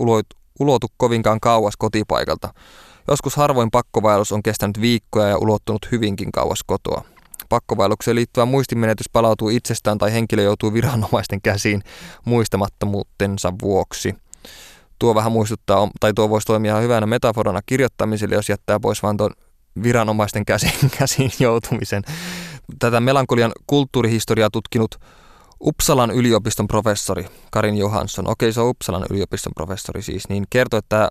ulotu kovinkaan kauas kotipaikalta. Joskus harvoin pakkovaellus on kestänyt viikkoja ja ulottunut hyvinkin kauas kotoa. Pakkovaellukseen liittyvä muistimenetys palautuu itsestään tai henkilö joutuu viranomaisten käsiin muistamattomuutensa vuoksi. Tuo vähän muistuttaa, tai tuo voisi toimia hyvänä metaforana kirjoittamiselle, jos jättää pois vain tuon viranomaisten käsiin, käsiin joutumisen. Tätä melankolian kulttuurihistoriaa tutkinut Uppsalan yliopiston professori Karin Johansson, okei se on Uppsalan yliopiston professori siis, niin kertoi, että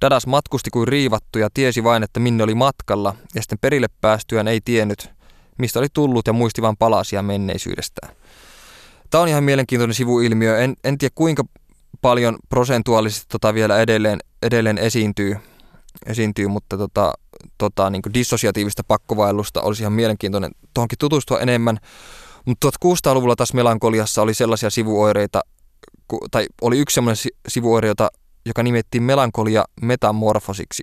Dadas matkusti kuin riivattu ja tiesi vain, että minne oli matkalla, ja sitten perille päästyään ei tiennyt, mistä oli tullut ja muisti vain palasia menneisyydestään. Tämä on ihan mielenkiintoinen sivuilmiö. En, en tiedä kuinka paljon prosentuaalisesti tota vielä edelleen, edelleen esiintyy, esiintyy mutta tota, tota, niin dissosiatiivista pakkovaellusta olisi ihan mielenkiintoinen tuohonkin tutustua enemmän. Mutta 1600-luvulla taas melankoliassa oli sellaisia sivuoireita, tai oli yksi sellainen sivuoire, jota, joka nimettiin melankolia metamorfosiksi.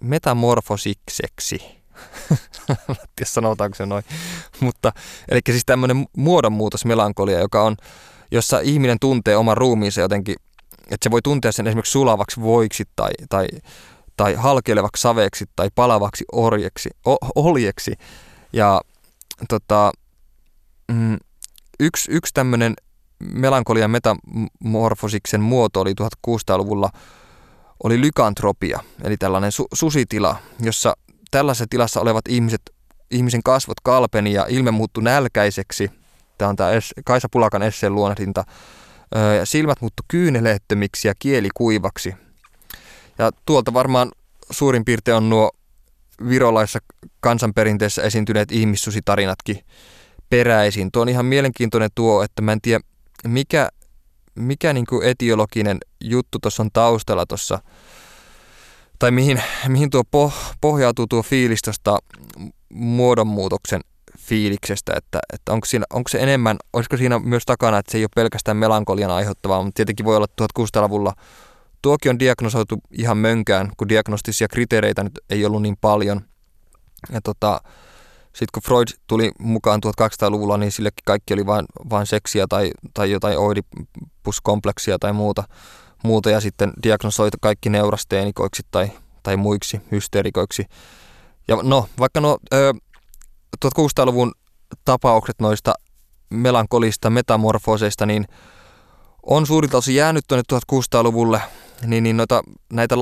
Metamorfosikseksi. tiedä sanotaanko se noin. Mutta, eli siis tämmöinen muodonmuutos melankolia, joka on, jossa ihminen tuntee oman ruumiinsa jotenkin, että se voi tuntea sen esimerkiksi sulavaksi voiksi tai, tai, tai halkeilevaksi saveksi tai palavaksi orjeksi, oljeksi. Ja tota, mm, yksi, yksi tämmöinen melankolian metamorfosiksen muoto oli 1600-luvulla oli lykantropia, eli tällainen su- susitila, jossa tällaisessa tilassa olevat ihmiset, ihmisen kasvot kalpeni ja ilme muuttui nälkäiseksi. Tämä on tämä Kaisa Pulakan esseen luonnehdinta. Ja silmät muuttu kyyneleettömiksi ja kieli kuivaksi. Ja tuolta varmaan suurin piirtein on nuo virolaisessa kansanperinteessä esiintyneet ihmissusitarinatkin peräisin. Tuo on ihan mielenkiintoinen tuo, että mä en tiedä mikä, mikä niin kuin etiologinen juttu tuossa on taustalla tuossa tai mihin, mihin tuo poh, pohjautuu tuo fiilis tuosta muodonmuutoksen fiiliksestä, että, että onko, siinä, onko se enemmän, olisiko siinä myös takana, että se ei ole pelkästään melankolian aiheuttavaa, mutta tietenkin voi olla 1600-luvulla Tuokin on diagnosoitu ihan mönkään, kun diagnostisia kriteereitä nyt ei ollut niin paljon. Ja tota, sitten kun Freud tuli mukaan 1200-luvulla, niin sillekin kaikki oli vain, vain seksiä tai, tai jotain oidipuskompleksia tai muuta muuta ja sitten diagnosoita kaikki neurasteenikoiksi tai, tai muiksi hysteerikoiksi. Ja no, vaikka nuo ö, 1600-luvun tapaukset noista melankolista metamorfoseista, niin on suurilta osin jäänyt tuonne 1600-luvulle, niin, niin noita, näitä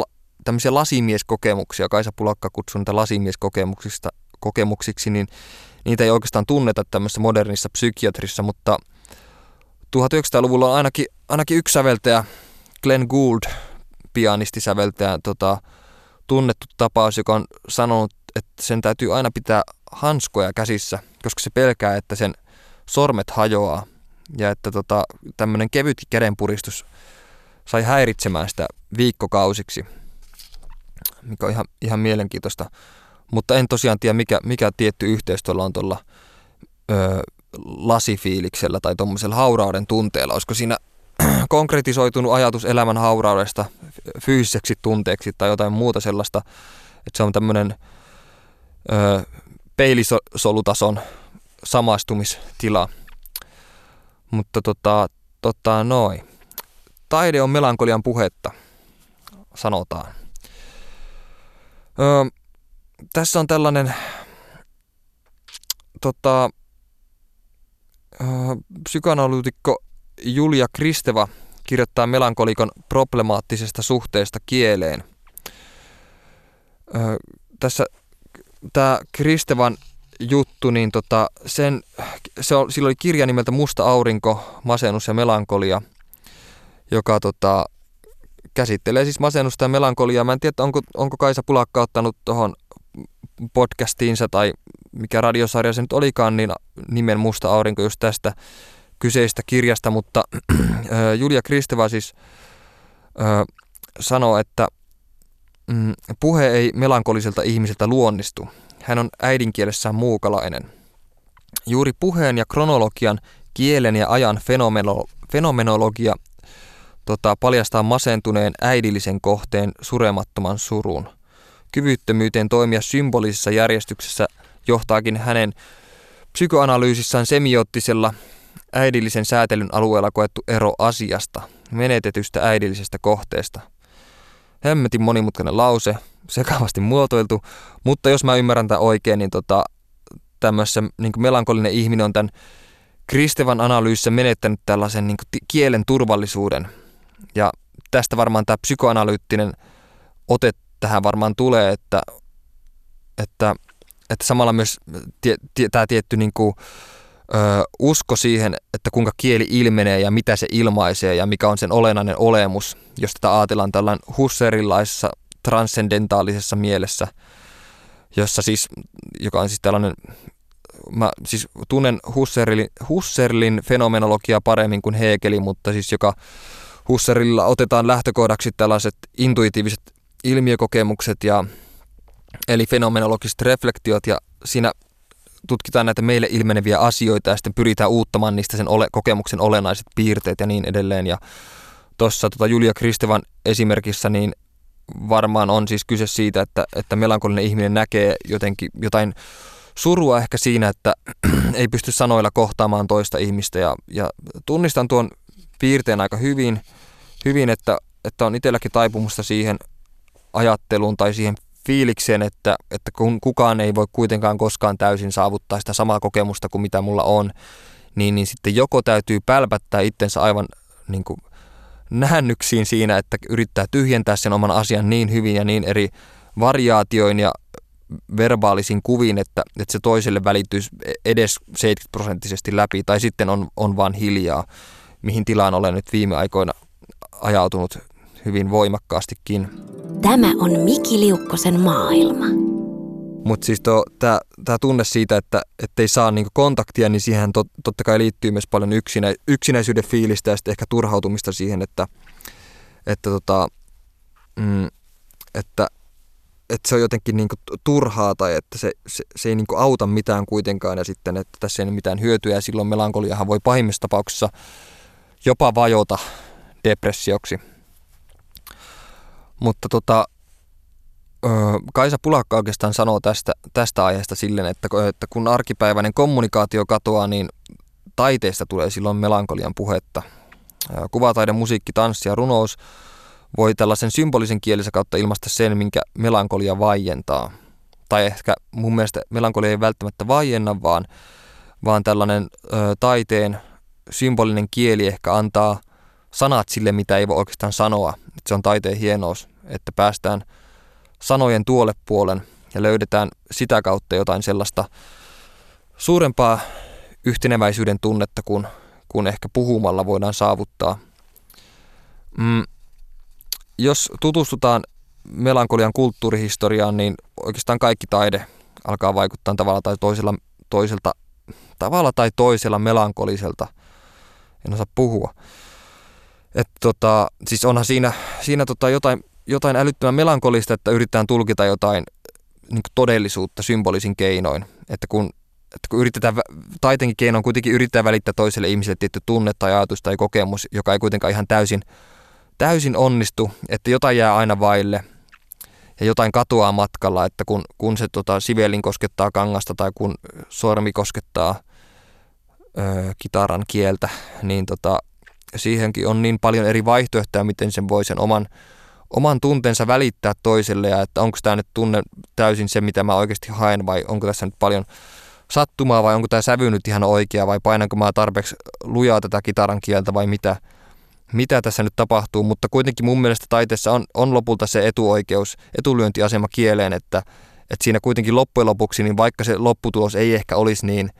tämmöisiä lasimieskokemuksia, Kaisa Pulakka kutsuu niitä lasimieskokemuksista kokemuksiksi, niin niitä ei oikeastaan tunneta tämmöisessä modernissa psykiatrissa, mutta 1900-luvulla on ainakin, ainakin yksi säveltäjä, Glenn Gould, pianisti säveltäjä, tota, tunnettu tapaus, joka on sanonut, että sen täytyy aina pitää hanskoja käsissä, koska se pelkää, että sen sormet hajoaa. Ja että tota, tämmöinen kevyt kädenpuristus sai häiritsemään sitä viikkokausiksi, mikä on ihan, ihan mielenkiintoista. Mutta en tosiaan tiedä, mikä, mikä tietty yhteys tuolla on tuolla öö, lasifiiliksellä tai tuommoisella haurauden tunteella. Olisiko siinä konkretisoitunut ajatus elämän hauraudesta fyysiseksi tunteeksi tai jotain muuta sellaista, että se on tämmöinen ö, peilisolutason samastumistila. Mutta tota, tota noin. Taide on melankolian puhetta, sanotaan. Ö, tässä on tällainen tota, ö, psykoanalyytikko Julia Kristeva kirjoittaa melankolikon problemaattisesta suhteesta kieleen. Ö, tässä tämä Kristevan juttu, niin tota, sen, se sillä oli kirja nimeltä Musta aurinko, masennus ja melankolia, joka tota, käsittelee siis masennusta ja melankoliaa. Mä en tiedä, onko, onko Kaisa Pulakka ottanut tuohon podcastiinsa tai mikä radiosarja se nyt olikaan, niin nimen Musta aurinko just tästä kyseistä kirjasta, mutta Julia Kristeva siis sanoo, että mm, puhe ei melankoliselta ihmiseltä luonnistu. Hän on äidinkielessään muukalainen. Juuri puheen ja kronologian, kielen ja ajan fenomeno- fenomenologia tota, paljastaa masentuneen äidillisen kohteen suremattoman surun. Kyvyttömyyteen toimia symbolisessa järjestyksessä johtaakin hänen psykoanalyysissään semiottisella äidillisen säätelyn alueella koettu ero asiasta, menetetystä äidillisestä kohteesta. Hemmetin monimutkainen lause, sekavasti muotoiltu, mutta jos mä ymmärrän tämän oikein, niin tota, tämmössä niin melankolinen ihminen on tämän Kristevan analyysissä menettänyt tällaisen niin kuin, kielen turvallisuuden. Ja tästä varmaan tämä psykoanalyyttinen ote tähän varmaan tulee, että, että, että samalla myös tie, tie, tämä tietty niin kuin, ö, usko siihen, että kuinka kieli ilmenee ja mitä se ilmaisee ja mikä on sen olennainen olemus, jos tätä ajatellaan tällainen husserilaisessa transcendentaalisessa mielessä, jossa siis, joka on siis tällainen mä siis tunnen Husserlin, Husserlin fenomenologiaa paremmin kuin Hegelin, mutta siis joka Husserlilla otetaan lähtökohdaksi tällaiset intuitiiviset ilmiökokemukset ja eli fenomenologiset reflektiot ja siinä tutkitaan näitä meille ilmeneviä asioita ja sitten pyritään uuttamaan niistä sen ole, kokemuksen olennaiset piirteet ja niin edelleen. Ja tuossa tota Julia Kristevan esimerkissä niin varmaan on siis kyse siitä, että, että melankolinen ihminen näkee jotenkin jotain surua ehkä siinä, että ei pysty sanoilla kohtaamaan toista ihmistä ja, ja tunnistan tuon piirteen aika hyvin, hyvin että, että on itselläkin taipumusta siihen ajatteluun tai siihen fiilikseen, että, että kun kukaan ei voi kuitenkaan koskaan täysin saavuttaa sitä samaa kokemusta kuin mitä mulla on, niin, niin sitten joko täytyy pälpättää itsensä aivan niin kuin näännyksiin siinä, että yrittää tyhjentää sen oman asian niin hyvin ja niin eri variaatioin ja verbaalisin kuviin, että, että se toiselle välittyisi edes 70 prosenttisesti läpi, tai sitten on, on vaan hiljaa, mihin tilaan olen nyt viime aikoina ajautunut hyvin voimakkaastikin. Tämä on Miki Liukkosen maailma. Mutta siis tämä tunne siitä, että ei saa niinku kontaktia, niin siihen tot, totta kai liittyy myös paljon yksinä, yksinäisyyden fiilistä ja sitten ehkä turhautumista siihen, että, että, tota, mm, että että se on jotenkin niin kuin turhaa tai että se, se, se ei niin kuin auta mitään kuitenkaan ja sitten, että tässä ei ole mitään hyötyä ja silloin melankoliahan voi pahimmissa tapauksissa jopa vajota depressioksi. Mutta tota, Kaisa Pulakka oikeastaan sanoo tästä, tästä aiheesta silleen, että, että kun arkipäiväinen kommunikaatio katoaa, niin taiteesta tulee silloin melankolian puhetta. Kuvataide, musiikki, tanssi ja runous – voi tällaisen symbolisen kielisen kautta ilmaista sen, minkä melankolia vaientaa. Tai ehkä mun mielestä melankolia ei välttämättä vaienna, vaan, vaan tällainen ö, taiteen symbolinen kieli ehkä antaa sanat sille, mitä ei voi oikeastaan sanoa. Et se on taiteen hienous, että päästään sanojen tuolle puolen ja löydetään sitä kautta jotain sellaista suurempaa yhteneväisyyden tunnetta, kun, kun ehkä puhumalla voidaan saavuttaa. Mm, jos tutustutaan melankolian kulttuurihistoriaan, niin oikeastaan kaikki taide alkaa vaikuttaa tavalla tai toisella, toiselta, tavalla tai toisella melankoliselta. En osaa puhua. Et tota, siis onhan siinä, siinä tota jotain, jotain älyttömän melankolista, että yritetään tulkita jotain niin todellisuutta symbolisin keinoin. Että kun, että kun yritetään, taiteenkin keinoin kuitenkin yrittää välittää toiselle ihmiselle tietty tunne tai ajatus tai kokemus, joka ei kuitenkaan ihan täysin täysin onnistu, että jotain jää aina vaille ja jotain katoaa matkalla, että kun, kun se tota, sivelin koskettaa kangasta tai kun sormi koskettaa ö, kitaran kieltä, niin tota, siihenkin on niin paljon eri vaihtoehtoja, miten sen voi sen oman, oman tunteensa välittää toiselle ja että onko tämä nyt tunne täysin se, mitä mä oikeasti haen vai onko tässä nyt paljon sattumaa vai onko tämä sävy nyt ihan oikea vai painanko mä tarpeeksi lujaa tätä kitaran kieltä vai mitä – mitä tässä nyt tapahtuu, mutta kuitenkin mun mielestä taiteessa on, on lopulta se etuoikeus, etulyöntiasema kieleen, että, että siinä kuitenkin loppujen lopuksi, niin vaikka se lopputulos ei ehkä olisi niin,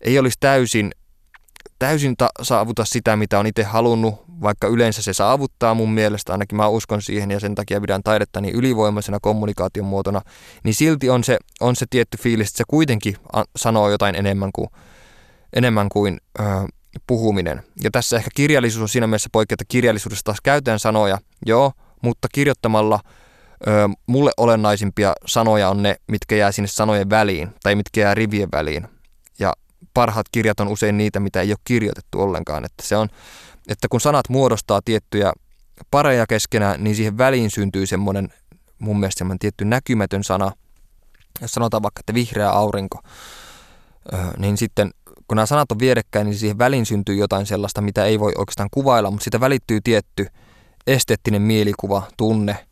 ei olisi täysin, täysin ta- saavuta sitä, mitä on itse halunnut, vaikka yleensä se saavuttaa mun mielestä, ainakin mä uskon siihen ja sen takia pidän taidetta niin ylivoimaisena kommunikaation muotona, niin silti on se, on se tietty fiilis, että se kuitenkin sanoo jotain enemmän kuin, enemmän kuin ö, puhuminen. Ja tässä ehkä kirjallisuus on siinä mielessä poikkeaa, että kirjallisuudessa taas käytetään sanoja, joo, mutta kirjoittamalla ö, mulle olennaisimpia sanoja on ne, mitkä jää sinne sanojen väliin tai mitkä jää rivien väliin. Ja parhaat kirjat on usein niitä, mitä ei ole kirjoitettu ollenkaan. Että se on, että kun sanat muodostaa tiettyjä pareja keskenään, niin siihen väliin syntyy semmoinen mun mielestä semmoinen tietty näkymätön sana. Jos sanotaan vaikka, että vihreä aurinko, niin sitten kun nämä sanat on vierekkäin, niin siihen väliin syntyy jotain sellaista, mitä ei voi oikeastaan kuvailla, mutta siitä välittyy tietty esteettinen mielikuva, tunne.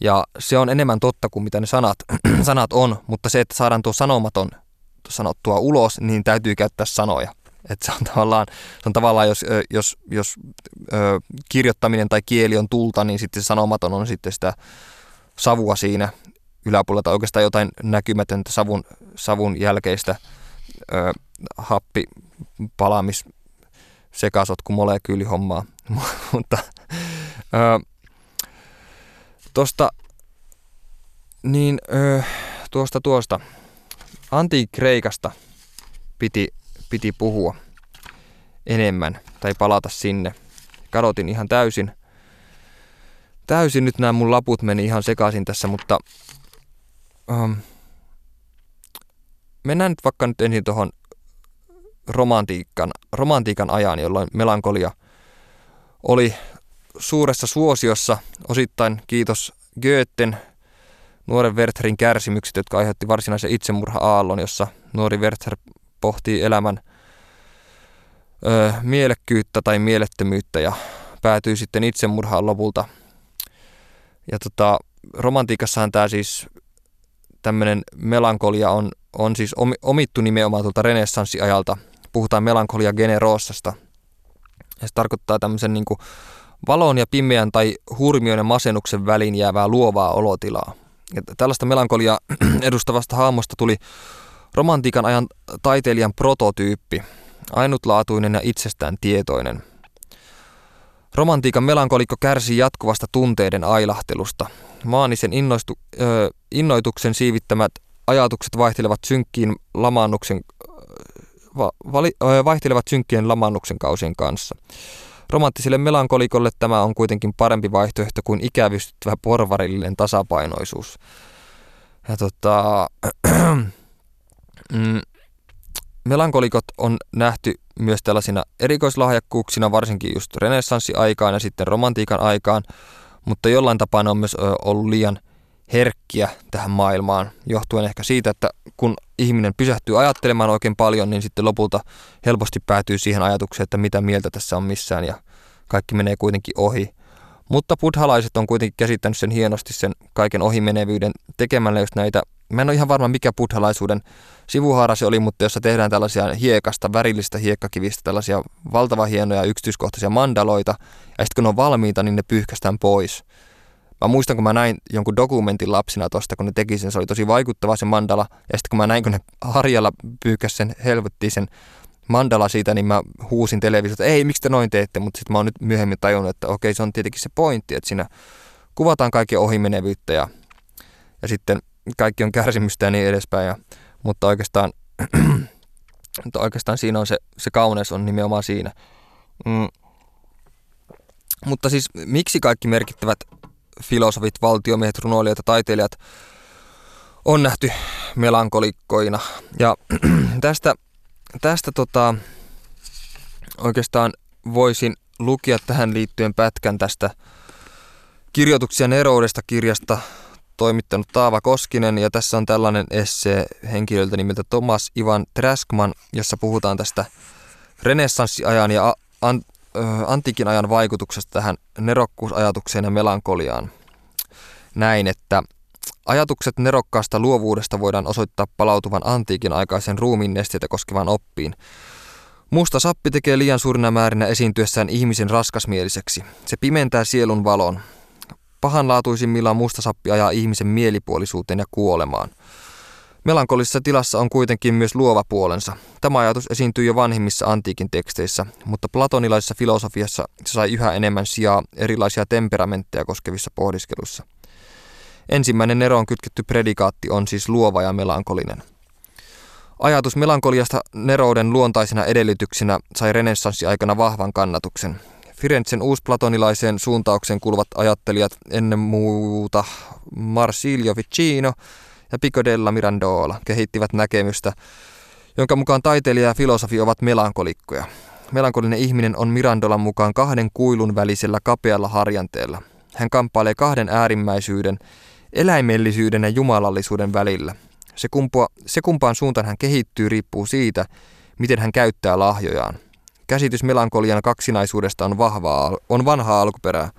Ja se on enemmän totta kuin mitä ne sanat, sanat on, mutta se, että saadaan tuo sanomaton sanottua ulos, niin täytyy käyttää sanoja. Että se on tavallaan, se on tavallaan jos, jos, jos ö, kirjoittaminen tai kieli on tulta, niin sitten se sanomaton on sitten sitä savua siinä yläpuolella tai oikeastaan jotain näkymätöntä savun, savun jälkeistä ö, happi palaamis sekasotku molekyylihommaa. Mutta tuosta niin ö, tuosta tuosta Antiikreikasta piti, piti puhua enemmän tai palata sinne. Kadotin ihan täysin. Täysin nyt nämä mun laput meni ihan sekaisin tässä, mutta um, mennään nyt vaikka nyt ensin tuohon romantiikan, romantiikan ajan, jolloin melankolia oli suuressa suosiossa, osittain kiitos Goethen nuoren Wertherin kärsimykset, jotka aiheutti varsinaisen itsemurha-aallon, jossa nuori Werther pohtii elämän ö, mielekkyyttä tai mielettömyyttä ja päätyy sitten itsemurhaan lopulta. Ja tota, romantiikassahan tämä siis tämmöinen melankolia on, on siis omittu nimenomaan tuolta renessanssiajalta. Puhutaan melankolia generossasta. Ja se tarkoittaa tämmöisen niin kuin valon ja pimeän tai hurmion ja masennuksen väliin jäävää luovaa olotilaa. Ja tällaista melankolia edustavasta hahmosta tuli romantiikan ajan taiteilijan prototyyppi, ainutlaatuinen ja itsestään tietoinen. Romantiikan melankolikko kärsii jatkuvasta tunteiden ailahtelusta. Maanisen innoistu, ö, innoituksen siivittämät ajatukset vaihtelevat synkkiin lamannuksen, va, vali, ö, vaihtelevat synkkien lamannuksen kausien kanssa. Romanttiselle melankolikolle tämä on kuitenkin parempi vaihtoehto kuin ikävystyttävä porvarillinen tasapainoisuus. Ja tota, mm, melankolikot on nähty myös tällaisina erikoislahjakkuuksina, varsinkin just renessanssiaikaan ja sitten romantiikan aikaan, mutta jollain tapaa ne on myös ollut liian herkkiä tähän maailmaan, johtuen ehkä siitä, että kun ihminen pysähtyy ajattelemaan oikein paljon, niin sitten lopulta helposti päätyy siihen ajatukseen, että mitä mieltä tässä on missään ja kaikki menee kuitenkin ohi. Mutta buddhalaiset on kuitenkin käsittänyt sen hienosti sen kaiken ohimenevyyden tekemällä just näitä, mä en ole ihan varma mikä buddhalaisuuden sivuhaara se oli, mutta jossa tehdään tällaisia hiekasta, värillistä hiekkakivistä, tällaisia valtava hienoja yksityiskohtaisia mandaloita, ja sitten kun ne on valmiita, niin ne pyyhkästään pois. Mä muistan, kun mä näin jonkun dokumentin lapsina tosta, kun ne teki sen, se oli tosi vaikuttava se mandala. Ja sitten kun mä näin, kun ne harjalla pyykäs sen, helvettiin sen mandala siitä, niin mä huusin televisiosta, että ei, miksi te noin teette, mutta sitten mä oon nyt myöhemmin tajunnut, että okei, se on tietenkin se pointti, että siinä kuvataan kaikki ohimenevyyttä ja, ja sitten kaikki on kärsimystä ja niin edespäin, ja, mutta oikeastaan, mutta oikeastaan siinä on se, se kauneus on nimenomaan siinä. Mm. Mutta siis miksi kaikki merkittävät filosofit, valtiomiehet, runoilijat ja taiteilijat on nähty melankolikkoina. Ja tästä, tästä tota, oikeastaan voisin lukea tähän liittyen pätkän tästä kirjoituksia neroudesta kirjasta toimittanut Taava Koskinen ja tässä on tällainen esse henkilöltä nimeltä Thomas Ivan Traskman, jossa puhutaan tästä renessanssiajan ja antiikin ajan vaikutuksesta tähän nerokkuusajatukseen ja melankoliaan. Näin, että ajatukset nerokkaasta luovuudesta voidaan osoittaa palautuvan antiikin aikaisen ruumiin nesteitä koskevaan oppiin. Musta sappi tekee liian suurina määrinä esiintyessään ihmisen raskasmieliseksi. Se pimentää sielun valon. Pahanlaatuisimmillaan musta sappi ajaa ihmisen mielipuolisuuteen ja kuolemaan. Melankolisessa tilassa on kuitenkin myös luova puolensa. Tämä ajatus esiintyy jo vanhimmissa antiikin teksteissä, mutta platonilaisessa filosofiassa se sai yhä enemmän sijaa erilaisia temperamentteja koskevissa pohdiskelussa. Ensimmäinen Neroon kytketty predikaatti on siis luova ja melankolinen. Ajatus melankoliasta Nerouden luontaisena edellytyksenä sai renessanssiaikana vahvan kannatuksen. Firenzen uusplatonilaiseen suuntaukseen kuuluvat ajattelijat ennen muuta Marsilio Ficino ja Pico della Mirandola kehittivät näkemystä, jonka mukaan taiteilija ja filosofi ovat melankolikkoja. Melankolinen ihminen on Mirandolan mukaan kahden kuilun välisellä kapealla harjanteella. Hän kamppailee kahden äärimmäisyyden, eläimellisyyden ja jumalallisuuden välillä. Se, kumpua, se kumpaan suuntaan hän kehittyy riippuu siitä, miten hän käyttää lahjojaan. Käsitys melankolian kaksinaisuudesta on, vahvaa, on vanhaa alkuperää.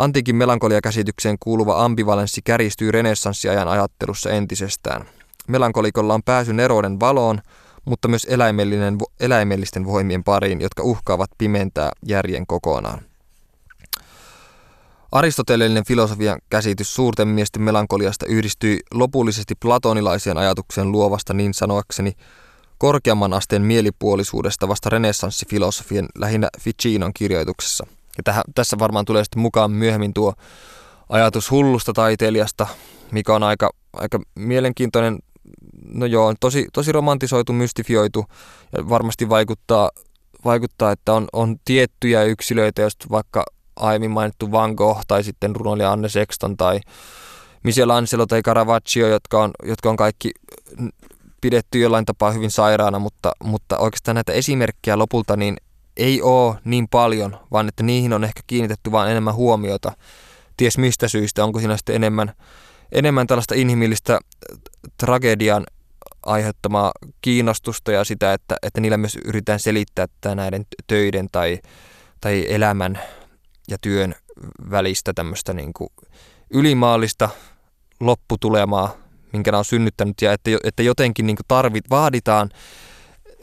Antiikin melankoliakäsitykseen kuuluva ambivalenssi kärjistyy renessanssiajan ajattelussa entisestään. Melankolikolla on pääsy nerouden valoon, mutta myös eläimellinen, eläimellisten voimien pariin, jotka uhkaavat pimentää järjen kokonaan. Aristoteleellinen filosofian käsitys suurten miesten melankoliasta yhdistyi lopullisesti platonilaiseen ajatukseen luovasta niin sanoakseni korkeamman asteen mielipuolisuudesta vasta renessanssifilosofien lähinnä Ficinon kirjoituksessa. Ja tähän, tässä varmaan tulee sitten mukaan myöhemmin tuo ajatus hullusta taiteilijasta, mikä on aika, aika mielenkiintoinen, no joo, tosi, tosi romantisoitu, mystifioitu ja varmasti vaikuttaa, vaikuttaa että on, on tiettyjä yksilöitä, jos vaikka aiemmin mainittu Van Gogh tai sitten runoilija Anne Sexton tai Michelangelo tai Caravaggio, jotka on, jotka on kaikki pidetty jollain tapaa hyvin sairaana, mutta, mutta oikeastaan näitä esimerkkejä lopulta niin ei ole niin paljon, vaan että niihin on ehkä kiinnitetty vain enemmän huomiota. Ties mistä syystä, onko siinä sitten enemmän, enemmän tällaista inhimillistä tragedian aiheuttamaa kiinnostusta ja sitä, että, että niillä myös yritetään selittää että näiden töiden tai, tai elämän ja työn välistä tämmöistä niin kuin ylimaallista lopputulemaa, minkä on synnyttänyt ja että, että jotenkin niin tarvit, vaaditaan,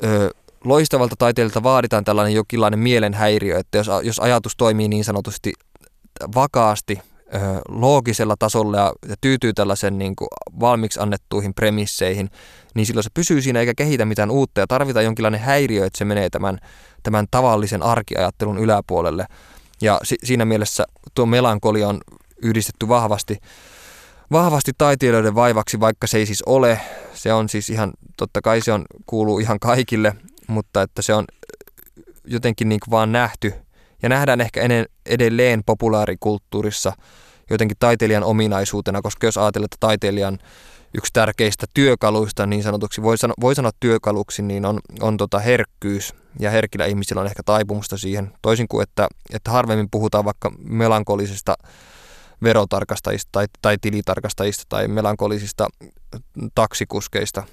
ö, loistavalta taiteilijalta vaaditaan tällainen jokinlainen mielenhäiriö, että jos, jos ajatus toimii niin sanotusti vakaasti, loogisella tasolla ja, ja tyytyy tällaisen niin kuin valmiiksi annettuihin premisseihin, niin silloin se pysyy siinä eikä kehitä mitään uutta ja tarvitaan jonkinlainen häiriö, että se menee tämän, tämän tavallisen arkiajattelun yläpuolelle. Ja si- siinä mielessä tuo melankolia on yhdistetty vahvasti vahvasti taiteilijoiden vaivaksi, vaikka se ei siis ole. Se on siis ihan, totta kai se on, kuuluu ihan kaikille, mutta että se on jotenkin niin vaan nähty ja nähdään ehkä edelleen populaarikulttuurissa jotenkin taiteilijan ominaisuutena, koska jos ajatellaan, että taiteilijan yksi tärkeistä työkaluista niin sanotuksi, voi sanoa, voi sanoa työkaluksi, niin on, on tota herkkyys. Ja herkillä ihmisillä on ehkä taipumusta siihen, toisin kuin että, että harvemmin puhutaan vaikka melankolisesta verotarkastajista tai, tai tilitarkastajista tai melankolisista taksikuskeista.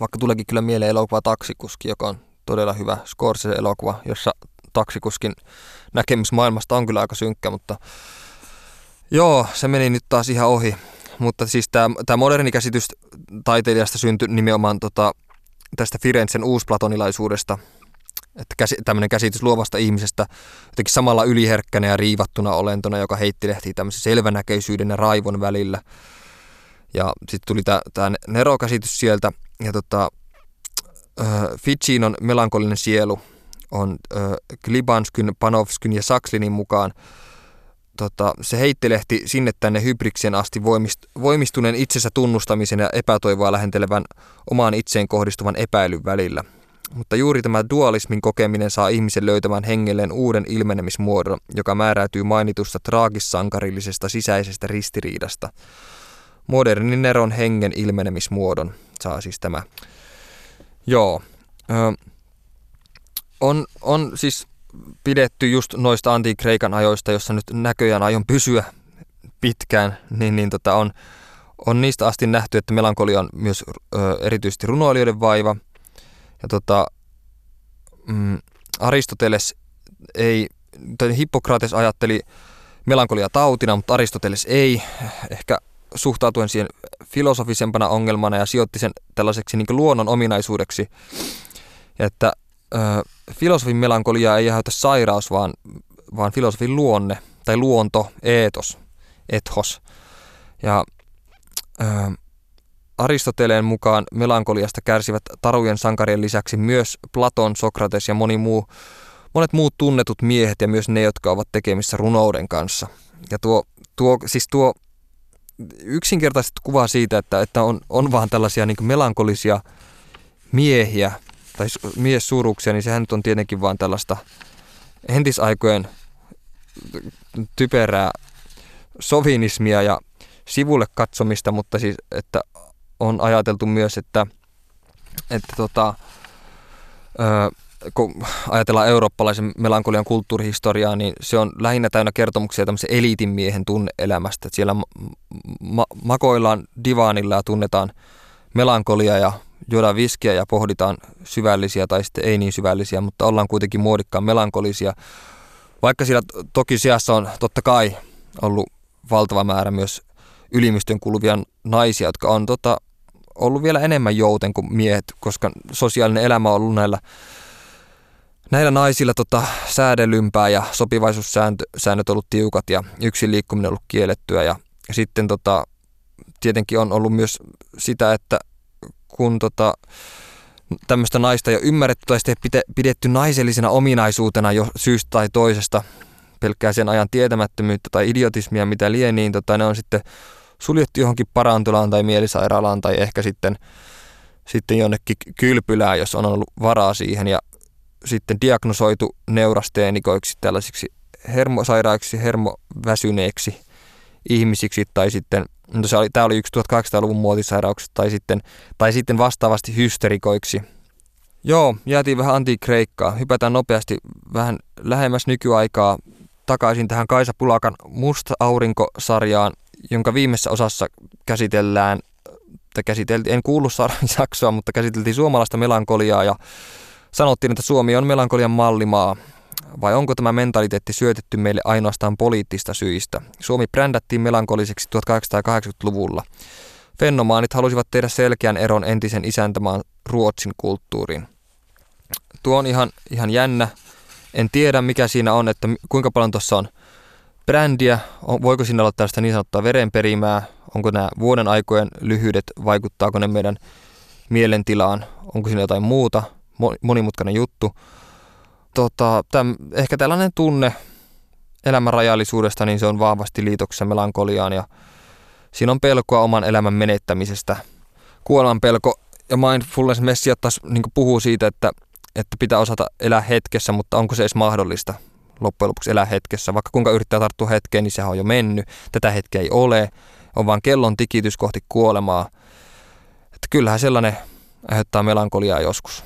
Vaikka tuleekin kyllä mieleen elokuva Taksikuski, joka on todella hyvä Scorsese-elokuva, jossa taksikuskin näkemys maailmasta on kyllä aika synkkä, mutta joo, se meni nyt taas ihan ohi. Mutta siis tämä moderni käsitys taiteilijasta syntyi nimenomaan tota, tästä Firenzen uusplatonilaisuudesta – että käsi, tämmöinen käsitys luovasta ihmisestä jotenkin samalla yliherkkänä ja riivattuna olentona, joka heittilehtii tämmöisen selvänäköisyyden ja raivon välillä. Ja sitten tuli tämä Nero-käsitys sieltä, ja tota, äh, Fitchinon melankolinen sielu. On äh, Klibanskyn, Panovskyn ja Sakslinin mukaan tota, se heittelehti sinne tänne hybriksien asti voimist, voimistuneen itsensä tunnustamisen ja epätoivoa lähentelevän omaan itseen kohdistuvan epäilyn välillä – mutta juuri tämä dualismin kokeminen saa ihmisen löytämään hengelleen uuden ilmenemismuodon, joka määräytyy mainitusta traagissankarillisesta sisäisestä ristiriidasta. Modernin Neron hengen ilmenemismuodon saa siis tämä. Joo. Ö, on, on siis pidetty just noista antiikreikan ajoista, jossa nyt näköjään aion pysyä pitkään, niin, niin tota on, on niistä asti nähty, että melankolia on myös ö, erityisesti runoilijoiden vaiva – ja tota, mm, Aristoteles ei, tai Hippokrates ajatteli melankolia tautina, mutta Aristoteles ei, ehkä suhtautuen siihen filosofisempana ongelmana ja sijoitti sen tällaiseksi niin luonnon ominaisuudeksi, että ö, filosofin melankolia ei aiheuta sairaus, vaan, vaan filosofin luonne tai luonto, eetos, ethos. Ja ö, Aristoteleen mukaan melankoliasta kärsivät tarujen sankarien lisäksi myös Platon, Sokrates ja moni muu, monet muut tunnetut miehet ja myös ne, jotka ovat tekemissä runouden kanssa. Ja tuo, tuo, siis tuo yksinkertaisesti kuvaa siitä, että, että on, on vaan tällaisia niin melankolisia miehiä tai miessuuruuksia, niin sehän nyt on tietenkin vaan tällaista entisaikojen typerää sovinismia ja sivulle katsomista, mutta siis, että on ajateltu myös, että, että tota, ö, kun ajatellaan eurooppalaisen melankolian kulttuurihistoriaa, niin se on lähinnä täynnä kertomuksia tämmöisen eliitin miehen tunneelämästä. Että siellä ma- makoillaan divaanilla ja tunnetaan melankolia ja juodaan viskiä ja pohditaan syvällisiä tai sitten ei niin syvällisiä, mutta ollaan kuitenkin muodikkaan melankolisia. Vaikka siellä toki sijassa on totta kai ollut valtava määrä myös ylimystön kuuluvia naisia, jotka on tota, ollut vielä enemmän jouten kuin miehet, koska sosiaalinen elämä on ollut näillä, näillä naisilla tota, säädelympää ja sopivaisuussäännöt ollut tiukat ja yksin liikkuminen ollut kiellettyä. Ja sitten tota, tietenkin on ollut myös sitä, että kun tota, tämmöistä naista ei ole ymmärretty tai sitten pidetty naisellisena ominaisuutena jo syystä tai toisesta, pelkkää sen ajan tietämättömyyttä tai idiotismia, mitä lie, niin tota, ne on sitten suljettu johonkin parantulaan tai mielisairaalaan tai ehkä sitten, sitten jonnekin kylpylään, jos on ollut varaa siihen ja sitten diagnosoitu neurasteenikoiksi tällaisiksi hermosairaiksi, hermoväsyneeksi ihmisiksi tai sitten, no se oli, tämä oli 1800-luvun muotisairaukset tai sitten, tai sitten vastaavasti hysterikoiksi. Joo, jäätiin vähän antiikreikkaa. Hypätään nopeasti vähän lähemmäs nykyaikaa takaisin tähän Kaisa Pulakan Musta aurinko-sarjaan, jonka viimeisessä osassa käsitellään, tai käsiteltiin, en kuullut jaksoa, mutta käsiteltiin suomalaista melankoliaa ja sanottiin, että Suomi on melankolian mallimaa. Vai onko tämä mentaliteetti syötetty meille ainoastaan poliittista syistä? Suomi brändättiin melankoliseksi 1880-luvulla. Fennomaanit halusivat tehdä selkeän eron entisen isäntämaan Ruotsin kulttuuriin. Tuo on ihan, ihan jännä. En tiedä mikä siinä on, että kuinka paljon tuossa on brändiä, voiko siinä olla tällaista niin sanottua verenperimää, onko nämä vuoden aikojen lyhyydet, vaikuttaako ne meidän mielentilaan, onko siinä jotain muuta, monimutkainen juttu. Tota, täm, ehkä tällainen tunne elämän rajallisuudesta, niin se on vahvasti liitoksessa melankoliaan ja siinä on pelkoa oman elämän menettämisestä. Kuoleman pelko ja mindfulness messiat taas niin puhuu siitä, että, että pitää osata elää hetkessä, mutta onko se edes mahdollista? loppujen lopuksi elää hetkessä. Vaikka kuinka yrittää tarttua hetkeen, niin sehän on jo mennyt. Tätä hetkeä ei ole. On vaan kellon tikitys kohti kuolemaa. Että kyllähän sellainen aiheuttaa melankoliaa joskus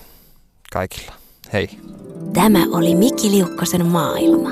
kaikilla. Hei. Tämä oli Miki Liukkosen maailma.